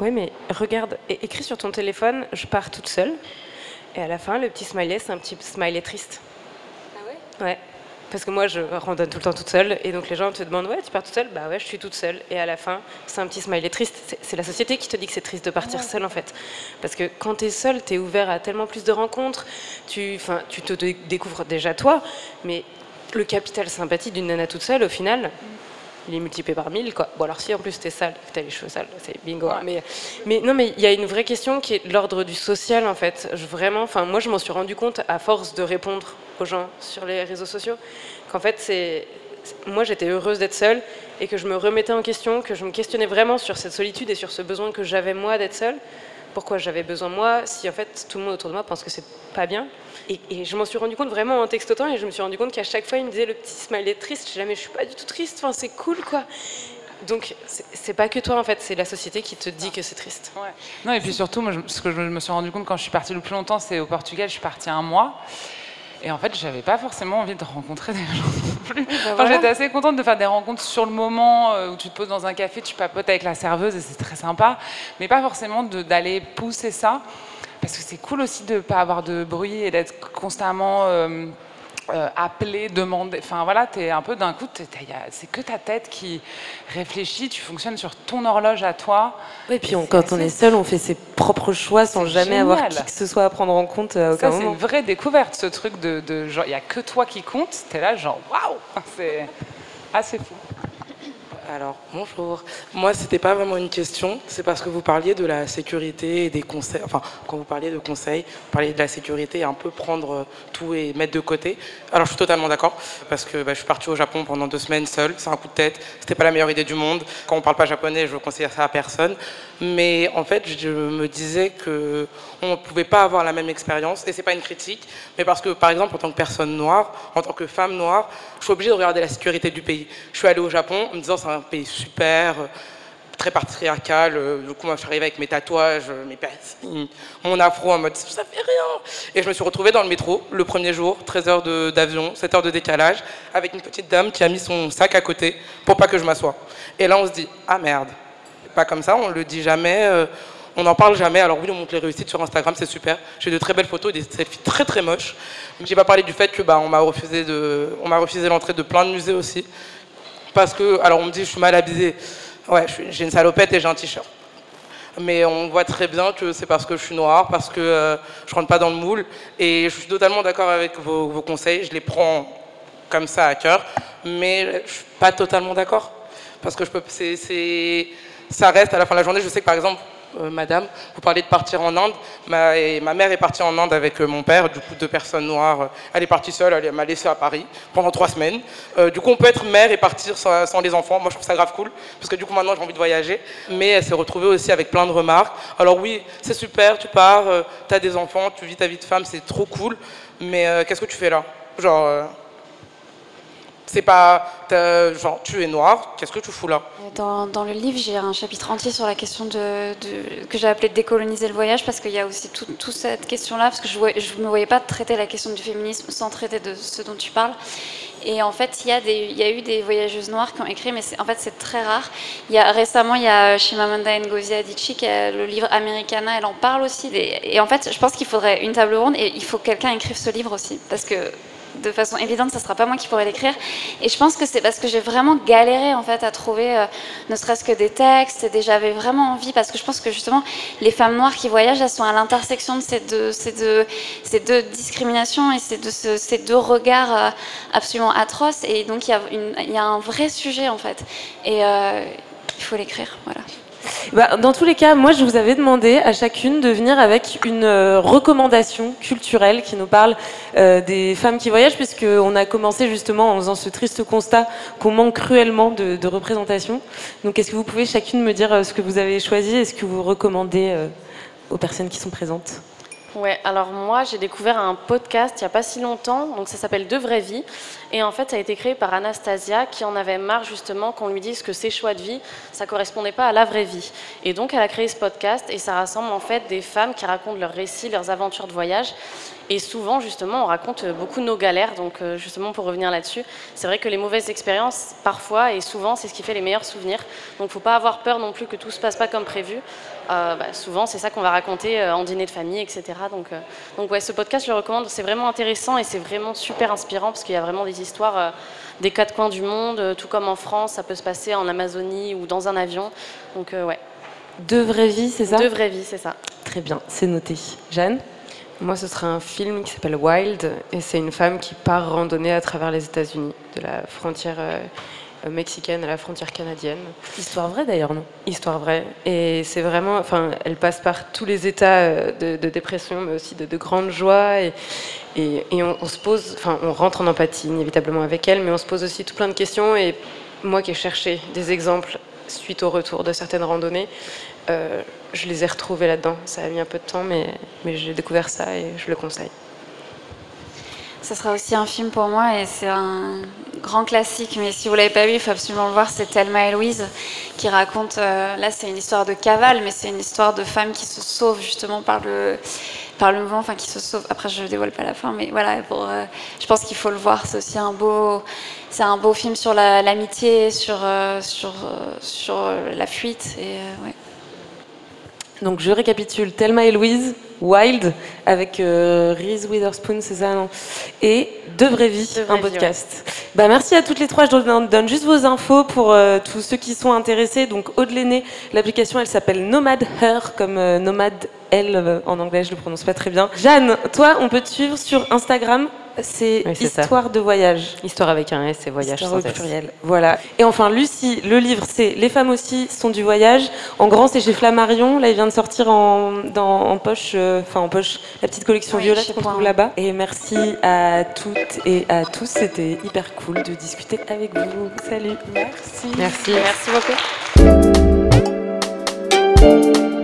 Oui, mais regarde, écris sur ton téléphone, je pars toute seule. Et à la fin, le petit smiley, c'est un petit smiley triste. Ouais Ouais. Parce que moi, je randonne tout le temps toute seule, et donc les gens te demandent Ouais, tu pars toute seule? Bah ouais, je suis toute seule. Et à la fin, c'est un petit smiley triste. C'est la société qui te dit que c'est triste de partir seule, en fait. Parce que quand tu es seule, tu es ouvert à tellement plus de rencontres, tu, tu te découvres déjà toi, mais le capital sympathie d'une nana toute seule, au final, il est multiplié par 1000 quoi. Bon alors si en plus t'es sale, t'as les cheveux sales, c'est bingo. Hein. Mais, mais non mais il y a une vraie question qui est l'ordre du social en fait. Je, vraiment, enfin moi je m'en suis rendu compte à force de répondre aux gens sur les réseaux sociaux qu'en fait c'est moi j'étais heureuse d'être seule et que je me remettais en question, que je me questionnais vraiment sur cette solitude et sur ce besoin que j'avais moi d'être seule. Pourquoi j'avais besoin moi si en fait tout le monde autour de moi pense que c'est pas bien? Et, je m'en suis rendu compte vraiment en textotant et je me suis rendu compte qu'à chaque fois il me disait le petit smiley triste, je jamais je suis pas du tout triste, enfin c'est cool quoi. Donc c'est pas que toi en fait, c'est la société qui te dit que c'est triste. Non et puis surtout, moi, ce que je me suis rendu compte quand je suis partie le plus longtemps, c'est au Portugal, je suis partie un mois. Et en fait, j'avais pas forcément envie de rencontrer des gens non plus. Bah j'étais assez contente de faire des rencontres sur le moment euh, où tu te poses dans un café, tu papotes avec la serveuse et c'est très sympa, mais pas forcément d'aller pousser ça parce que c'est cool aussi de ne pas avoir de bruit et d'être constamment euh, euh, appelé, demandé. Enfin voilà, tu es un peu d'un coup, c'est que ta tête qui réfléchit, tu fonctionnes sur ton horloge à toi. Oui, puis quand on est seul, on fait ses propres choix sans jamais avoir qui que ce soit à prendre en compte à aucun Ça, c'est une vraie découverte, ce truc de, de genre, il n'y a que toi qui compte, tu es là, genre, waouh *laughs* C'est assez fou. Alors, bonjour. Moi, c'était pas vraiment une question, c'est parce que vous parliez de la sécurité et des conseils. Enfin, quand vous parliez de conseils, vous parliez de la sécurité et un peu prendre tout et mettre de côté. Alors, je suis totalement d'accord, parce que bah, je suis partie au Japon pendant deux semaines seule, c'est un coup de tête, c'était pas la meilleure idée du monde. Quand on parle pas japonais, je conseille ça à personne. Mais en fait, je me disais que on ne pouvait pas avoir la même expérience, et c'est pas une critique, mais parce que, par exemple, en tant que personne noire, en tant que femme noire, je suis obligée de regarder la sécurité du pays. Je suis allée au Japon en me disant c'est un pays super, euh, très patriarcal. Euh, du coup, moi, je suis arrivée avec mes tatouages, mes piercings, mon afro en mode ça fait rien. Et je me suis retrouvée dans le métro le premier jour, 13 heures d'avion, 7 heures de décalage, avec une petite dame qui a mis son sac à côté pour pas que je m'assoie. Et là, on se dit ah merde, pas comme ça, on le dit jamais. Euh, on n'en parle jamais. Alors oui, on montre les réussites sur Instagram, c'est super. J'ai de très belles photos, des selfies très très moches. J'ai pas parlé du fait que bah, on m'a refusé de, on m'a refusé l'entrée de plein de musées aussi, parce que alors on me dit je suis mal habillée. Ouais, j'ai une salopette et j'ai un t-shirt. Mais on voit très bien que c'est parce que je suis noire, parce que euh, je rentre pas dans le moule. Et je suis totalement d'accord avec vos, conseils. Je les prends comme ça à cœur, mais je suis pas totalement d'accord parce que ça reste à la fin de la journée. Je sais que par exemple euh, madame. Vous parlez de partir en Inde. Ma, ma mère est partie en Inde avec euh, mon père, du coup, deux personnes noires. Elle est partie seule, elle m'a laissé à Paris pendant trois semaines. Euh, du coup, on peut être mère et partir sans, les enfants. Moi, je trouve ça grave cool, parce que du coup, maintenant, j'ai envie de voyager. Mais elle s'est retrouvée aussi avec plein de remarques. Alors oui, c'est super, tu pars, tu as des enfants, tu vis ta vie de femme, c'est trop cool. Mais qu'est-ce que tu fais là? Genre c'est pas genre tu es noir, qu'est-ce que tu fous là? Dans, dans, le livre, j'ai un chapitre entier sur la question de, que j'ai appelé décoloniser le voyage parce qu'il y a aussi toute tout cette question-là parce que je ne me voyais pas traiter la question du féminisme sans traiter de ce dont tu parles. Et en fait, il y, a eu des voyageuses noires qui ont écrit, mais en fait, c'est très rare. Récemment, il y a Shimamanda Ngozi Adichie, qui a le livre Americana, elle en parle aussi. et en fait, je pense qu'il faudrait une table ronde et il faut que quelqu'un écrive ce livre aussi. Parce que de façon évidente, ne sera pas moi qui pourrai l'écrire. Et je pense que c'est parce que j'ai vraiment galéré en fait à trouver euh, ne serait-ce que des textes. Et j'avais vraiment envie, parce que je pense que justement, les femmes noires qui voyagent, elles sont à l'intersection de ces deux, discriminations et ces deux, ces deux regards euh, absolument atroces. Et donc il y, a il y a un vrai sujet en fait. Et euh, il faut l'écrire. Voilà. Bah, dans tous les cas, moi, je vous avais demandé à chacune de venir avec une euh, recommandation culturelle qui nous parle euh, des femmes qui voyagent, puisqu'on a commencé justement en faisant ce triste constat qu'on manque cruellement de, représentation. Donc, est-ce que vous pouvez chacune me dire euh, ce que vous avez choisi et ce que vous recommandez aux personnes qui sont présentes? Ouais, alors moi j'ai découvert un podcast il n'y a pas si longtemps, donc ça s'appelle De Vraie Vie. Et en fait ça a été créé par Anastasia qui en avait marre justement qu'on lui dise que ses choix de vie, ça correspondait pas à la vraie vie. Et donc elle a créé ce podcast et ça rassemble en fait des femmes qui racontent leurs récits, leurs aventures de voyage. Et souvent, justement, on raconte beaucoup nos galères. Donc, euh, justement, pour revenir là-dessus, c'est vrai que les mauvaises expériences, parfois et souvent, c'est ce qui fait les meilleurs souvenirs. Donc, il ne faut pas avoir peur non plus que tout se passe pas comme prévu. Euh, bah, souvent, c'est ça qu'on va raconter euh, en dîner de famille, etc. Donc, euh, donc, ouais, ce podcast, je le recommande. C'est vraiment intéressant et c'est vraiment super inspirant parce qu'il y a vraiment des histoires euh, des quatre coins du monde, euh, tout comme en France, ça peut se passer en Amazonie ou dans un avion. Donc, euh, ouais. De vraie vie, c'est ça? De vraie vie, c'est ça. Très bien, c'est noté. Jeanne? Moi, ce sera un film qui s'appelle Wild, et c'est une femme qui part randonner à travers les États-Unis, de la frontière euh, euh, mexicaine à la frontière canadienne. Histoire vraie d'ailleurs, non? Histoire vraie. Et c'est vraiment, enfin, elle passe par tous les états euh, de, de dépression, mais aussi de, de grande joie. Et, et, et on, on se pose, enfin, on rentre en empathie inévitablement avec elle, mais on se pose aussi tout plein de questions. Et moi qui ai cherché des exemples suite au retour de certaines randonnées, euh, je les ai retrouvés là-dedans. Ça a mis un peu de temps, mais, mais j'ai découvert ça et je le conseille. Ça sera aussi un film pour moi et c'est un grand classique. Mais si vous l'avez pas vu, il faut absolument le voir. C'est Thelma et Louise qui raconte. euh, là, c'est une histoire de cavale, mais c'est une histoire de femmes qui se sauvent justement par le par le mouvement, enfin qui se sauvent. Après, je dévoile pas la fin, mais voilà. Pour, euh, je pense qu'il faut le voir. C'est aussi un beau. C'est un beau film sur la- l'amitié, sur euh, sur sur la fuite et ouais. Donc je récapitule Thelma et Louise, Wild, avec euh, Reese Witherspoon, c'est ça, non? Et De Vraie Vie, De Vraie un Vie, podcast. Bah, merci à toutes les trois. Je donne, donne juste vos infos pour euh, tous ceux qui sont intéressés. Donc Aude Lenné, l'application, elle s'appelle Nomad Her, comme euh, Nomad Elle euh, en anglais, je le prononce pas très bien. Jeanne, toi, on peut te suivre sur Instagram. C'est Oui, c'est ça. Histoire de voyage. Histoire avec un S et voyage Histoire sans au S. pluriel. Voilà. Et enfin, Lucie, le livre, c'est Les femmes aussi sont du voyage. En grand, c'est chez Flammarion. Là, il vient de sortir en, dans, en poche, euh, enfin en poche, la petite collection Oui, violette qu'on trouve là-bas. Et merci à toutes et à tous. C'était hyper cool de discuter avec vous. Salut. Merci. Merci. Merci beaucoup.